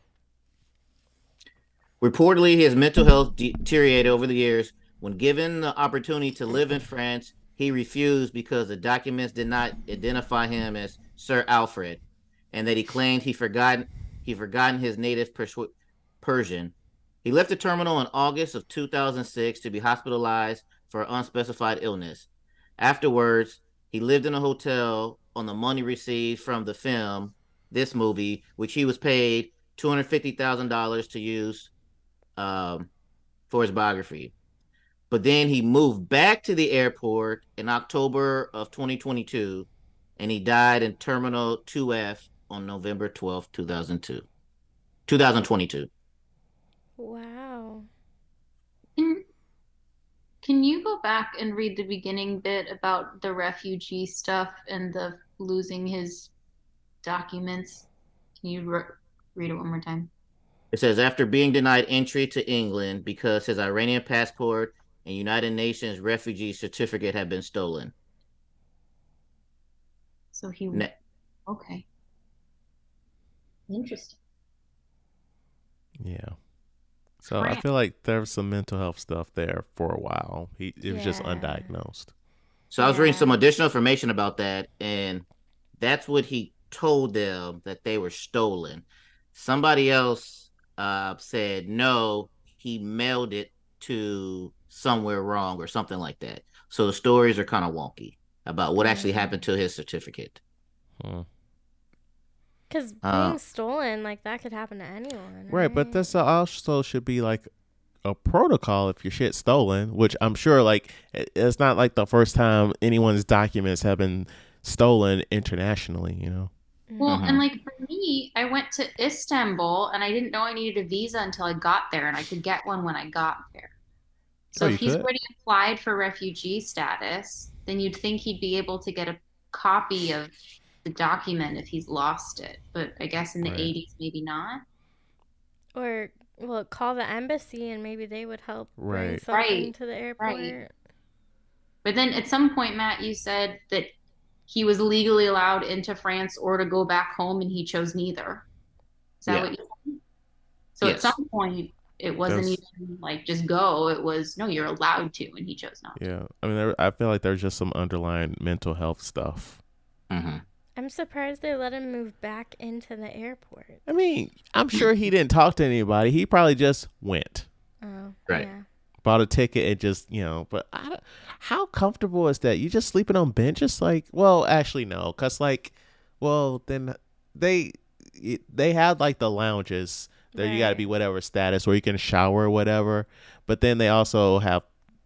reportedly, his mental health deteriorated over the years. When given the opportunity to live in France, he refused because the documents did not identify him as Sir Alfred, and that he claimed he forgotten he forgotten his native Persu- Persian. He left the terminal in August of 2006 to be hospitalized for unspecified illness. Afterwards, he lived in a hotel on the money received from the film, this movie, which he was paid two hundred fifty thousand dollars to use um, for his biography. But then he moved back to the airport in October of 2022, and he died in Terminal 2F on November 12, 2002. 2022. Wow. Can, can you go back and read the beginning bit about the refugee stuff and the losing his documents? Can you re- read it one more time? It says after being denied entry to England because his Iranian passport and United Nations refugee certificate had been stolen. So he. Ne- Okay. Interesting. Yeah. So I feel like there was some mental health stuff there for a while. He it was just undiagnosed. So I was reading some additional information about that, and that's what he told them that they were stolen. Somebody else uh, said no, he mailed it to somewhere wrong or something like that. So the stories are kind of wonky about what actually happened to his certificate. Hmm. Because being Uh, stolen, like that could happen to anyone. Right, but this also should be like a protocol if your shit's stolen, which I'm sure like it's not like the first time anyone's documents have been stolen internationally, you know. Well, Mhm. and like for me, I went to Istanbul and I didn't know I needed a visa until I got there, and I could get one when I got there. So Oh, if he's could? already applied for refugee status, then you'd think he'd be able to get a copy of the document if he's lost it. But I guess in the Right. 80s, maybe not. Or well, call the embassy and maybe they would help bring Right. something Right, to the airport. right. But then at some point, Matt, you said that he was legally allowed into France or to go back home, and he chose neither. Is that Yeah. what you said? So Yes. at some point, it wasn't There's- even like just go. It was no, you're allowed to, and he chose not. Yeah, I mean, there, I feel like there's just some underlying mental health stuff. hmm I'm surprised they let him move back into the airport. I mean, I'm sure he didn't talk to anybody. He probably just went, Oh, Right. Yeah. bought a ticket, and just you know. But I don't, how comfortable is that? You just sleeping on benches? Like, well, actually, no, cause like, well, then they they had like the lounges. There you got to be whatever status, or you can shower or whatever. But then they also have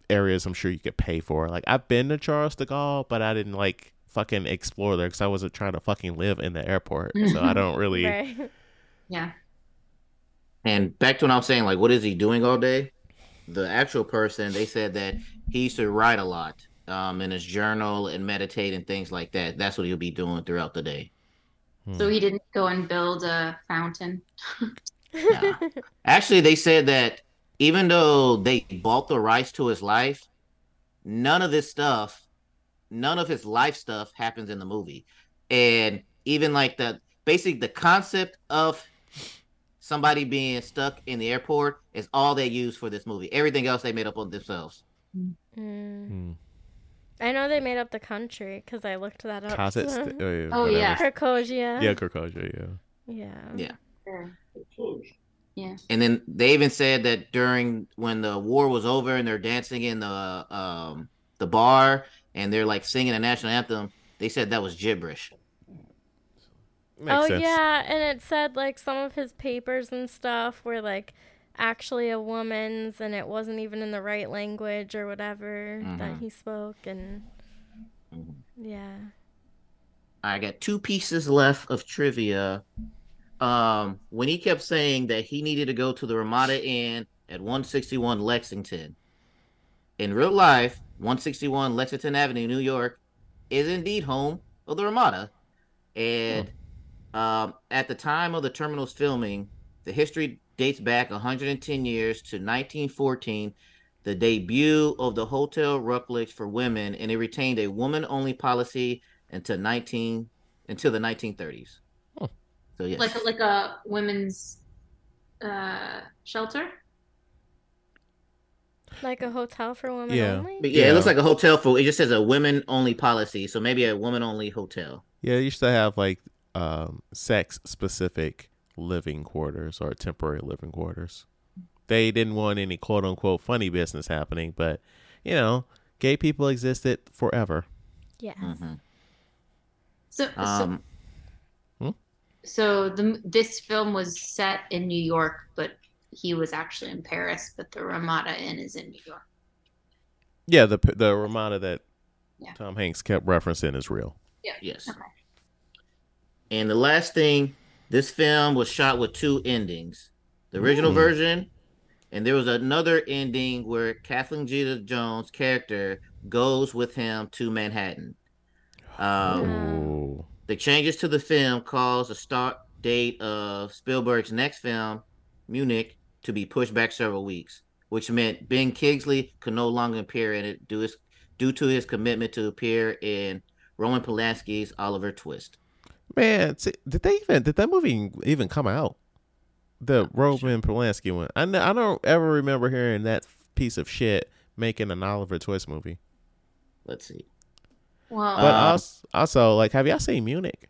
areas I'm sure you could pay for. Like I've been to Charles de Gaulle, but I didn't like fucking explore there because I wasn't trying to fucking live in the airport. So I don't really. Right. Yeah. And back to what I was saying, like, what is he doing all day? The actual person, they said that he used to write a lot um, in his journal and meditate and things like that. That's what he'll be doing throughout the day. So he didn't go and build a fountain. Nah. Actually, they said that even though they bought the rights to his life, none of this stuff, none of his life stuff happens in the movie. And even like the basic the concept of somebody being stuck in the airport is all they use for this movie. Everything else they made up on themselves. Mm. Hmm. I know they made up the country because I looked that up. Cosset so- st- uh, Oh, yeah. Krakosia. Yeah, Krakosia, yeah. Yeah. Yeah. Yeah. And then they even said that during when the war was over and they're dancing in the um the bar and they're like singing the national anthem, they said that was gibberish. Makes oh sense. yeah, and it said like some of his papers and stuff were like actually a woman's, and it wasn't even in the right language or whatever that Mhm. he spoke, and Mhm. yeah. I got two pieces left of trivia. Um, when he kept saying that he needed to go to the Ramada Inn at 161 Lexington. In real life, 161 Lexington Avenue, New York, is indeed home of the Ramada. And um, at the time of the terminal's filming, the history dates back 110 years to 1914, the debut of the Hotel Rutledge for women, and it retained a woman-only policy until 19 until the 1930s. Huh. So yes, Like a, like a women's uh, shelter. Like a hotel for women Yeah. only. but yeah, it looks like a hotel for. It just says a women-only policy, so maybe a woman-only hotel. Yeah, you used to have like um, sex specific living quarters or temporary living quarters. They didn't want any quote unquote funny business happening, but you know, gay people existed forever. Yes. Mhm. So, so, Um, so the this film was set in New York, but he was actually in Paris. But the Ramada Inn is in New York. Yeah, the the Ramada that Yeah. Tom Hanks kept referencing is real. Yeah. Yes. Okay. And the last thing, this film was shot with two endings. The original Ooh. version, and there was another ending where Kathleen Zeta Jones' character goes with him to Manhattan. Um, Ooh. The changes to the film caused the start date of Spielberg's next film, Munich, to be pushed back several weeks, which meant Ben Kingsley could no longer appear in it due, his, due to his commitment to appear in Roman Polanski's Oliver Twist. Man, see, did they even did that movie even come out? The Roman Polanski one. I I don't ever remember hearing that piece of shit making an Oliver Twist movie. Let's see. Well, But Uh, also, also, like, have y'all seen Munich?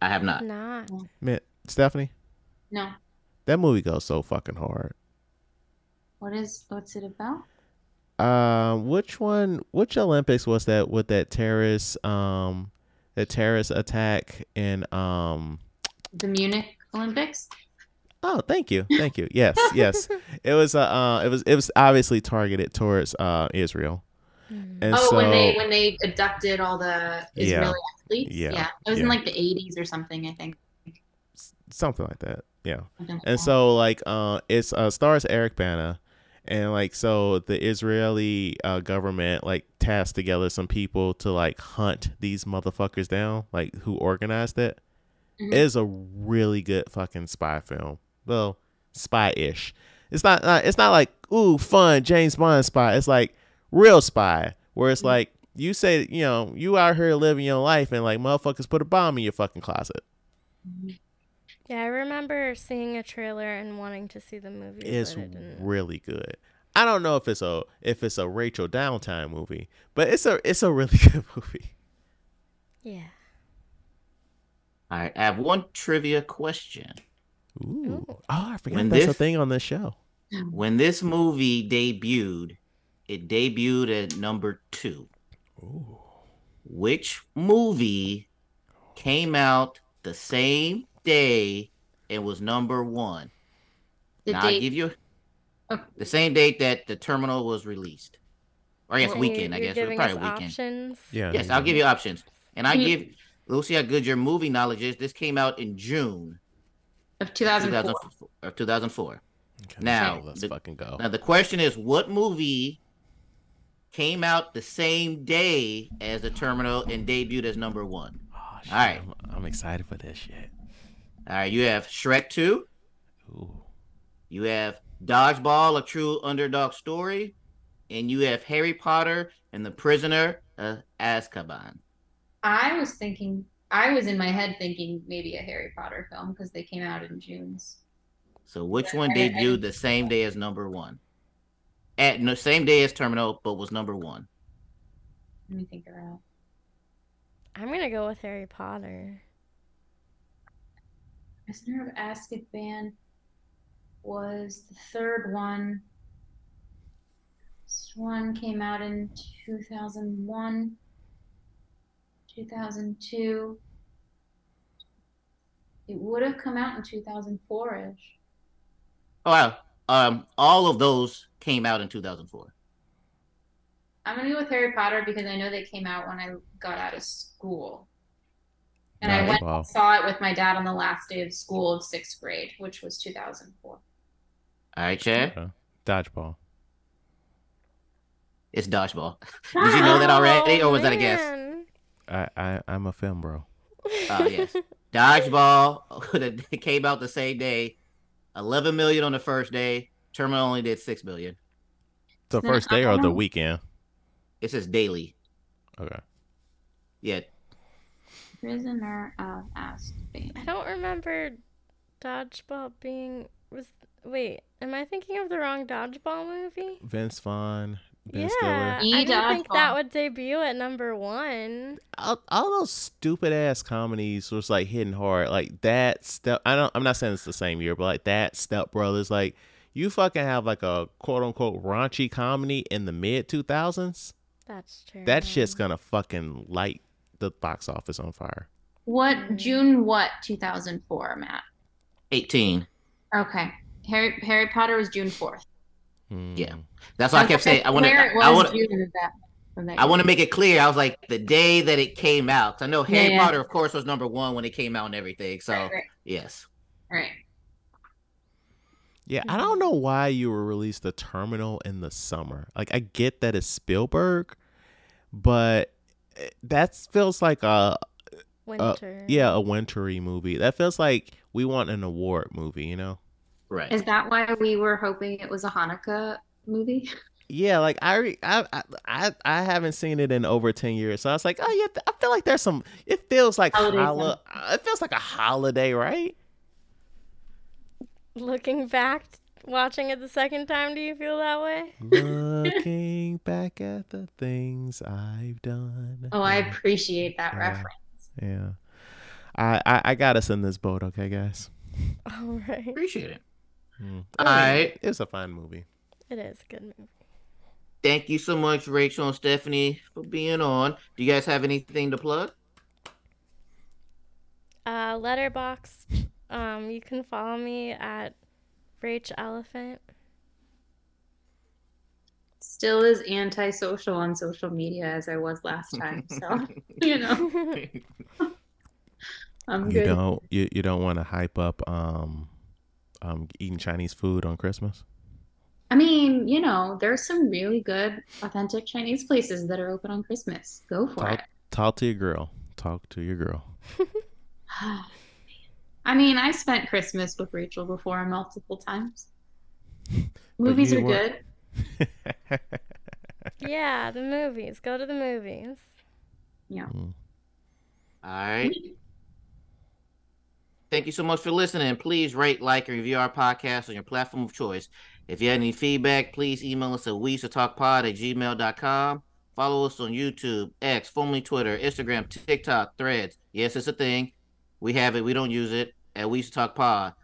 I have not. Not. Man, Stephanie, no. That movie goes so fucking hard. What is what's it about? Um, which one? Which Olympics was that with that terrorist? Um, the terrorist attack in um. The Munich Olympics. Oh, thank you, thank you. Yes, yes. It was uh, uh, it was it was obviously targeted towards uh Israel. And oh, so, when they when they abducted all the Israeli athletes. Yeah. it was in like the 80s or something. I think. something like that. Yeah. Like And so like uh it's uh stars Eric Bana and like so the Israeli uh government like tasked together some people to like hunt these motherfuckers down, like who organized it. Mhm. It is a really good fucking spy film. Well, spy-ish. It's not uh, it's not like ooh fun James Bond spy. It's like real spy where it's like you say, you know, you out here living your life and like motherfuckers put a bomb in your fucking closet. Yeah, I remember seeing a trailer and wanting to see the movie. It's but didn't. really good. I don't know if it's a if it's a Rachel Downtime movie, but it's a it's a really good movie. Yeah. All right, I have one trivia question. Ooh. Oh, I forgot When that's a this- thing on this show. When this movie debuted, it debuted at number two. Ooh. Which movie came out the same day and was number one? the now I give you Oh. the same date that the terminal was released. Or yes, And weekend. you- I you're guess it was giving probably us weekend. options. Yeah. Yes, I'll give you options. And I Can you- give Lucy how good your movie knowledge is. This came out in June of 2004. 2004. 2004. Okay, Now, let's the- fucking go. Now the question is, what movie came out the same day as the terminal and debuted as number one? Oh, shit, all right. I'm, I'm excited for this shit. All right, you have Shrek 2, Ooh. you have Dodgeball, a true underdog story, and you have Harry Potter and the Prisoner of Azkaban. I was thinking, I was in my head thinking maybe a Harry Potter film because they came out in June's. So which one I- I- debuted the same day as number one? At no same day as Terminal, but was number one. Let me think it out. I'm gonna go with Harry Potter. Prisoner of Azkaban was the third one. This one came out in 2001, 2002. It would have come out in 2004 ish. Oh, wow. Um, all of those came out in 2004. I'm gonna go with Harry Potter because I know they came out when I got out of school. And I went Wow. and saw it with my dad on the last day of school of sixth grade, which was 2004. All right, Chad. Okay. Dodgeball. It's Dodgeball. Did you know that already, or oh, was that a guess? Oh. I, I I'm a film bro. Oh yes, Dodgeball that came out the same day. 11 million on the first day. Terminal only did 6 million. The first day or the know. weekend? It says daily. Okay. Yeah, Prisoner of Azkaban. I don't remember dodgeball being was. Wait, am I thinking of the wrong dodgeball movie? Vince Vaughn, Ben yeah, Stiller. I didn't think that would debut at number one. all, all those stupid ass comedies was like hitting hard like that step i don't i'm not saying it's the same year but like that step brothers like you fucking have like a quote unquote raunchy comedy in the mid 2000s That's true. that shit's gonna fucking light the box office on fire What June? What 2004, Matt? 18. Okay. Harry Harry Potter was June 4th. Hmm. Yeah. That's why I kept saying I want to. I want. June of that. of that I want to make it clear. I was like the day that it came out. I know Harry Yeah, yeah. Potter, of course, was number one when it came out and everything. So Right, right, yes, right. yeah i don't know why you were released the terminal in the summer like i get that it's spielberg but that feels like a Winter. yeah a wintry movie that feels like we want an award movie you know right. Is that why we were hoping it was a Hanukkah movie? Yeah, like I, I, I, I, I haven't seen it in over ten years, so I was like, oh yeah, I feel like there's some. It feels like Holiday holo- It feels like a holiday, right? Looking back watching it the second time, do you feel that way? Looking back at the things I've done. Oh, I appreciate that Yeah. reference. Yeah. I, I I got us in this boat, okay, guys. All right. Appreciate it. Mm. All I mean, right. It's a fine movie. It is a good movie. Thank you so much, Rachel and Stephanie, for being on. Do you guys have anything to plug? Uh, Letterboxd. Um, you can follow me at Rach Elephant. Still as antisocial on social media as I was last time. So, you know, I'm You good. don't you, you don't want to hype up um um eating Chinese food on Christmas? I mean, you know, there's some really good authentic Chinese places that are open on Christmas. Go for Talk it. talk to your girl. Talk to your girl. I mean, I spent Christmas with Rachel before multiple times. Movies are weren't- good. Yeah, the movies. Go to the movies. Yeah. Hmm. All right. Thank you so much for listening. Please rate, like, and review our podcast on your platform of choice. If you have any feedback, please email us at we used to talk pod at gmail.com. Follow us on YouTube, X, formerly Twitter, Instagram, TikTok, Threads. Yes, it's a thing. We have it. We don't use it. At We Used To Talk Pod.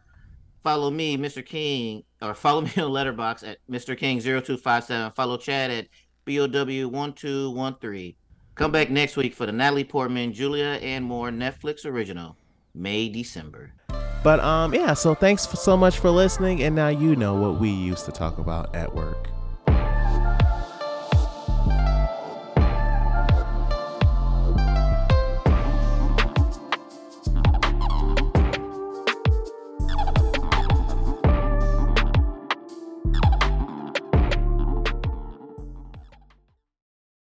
Follow me, Mr. King, or follow me on Letterboxd at Mr. King0257. Follow Chad at BOW1213. Come back next week for the Natalie Portman, Julianne Moore Netflix original, May December. But um yeah, so thanks so much for listening and now you know what we used to talk about at work.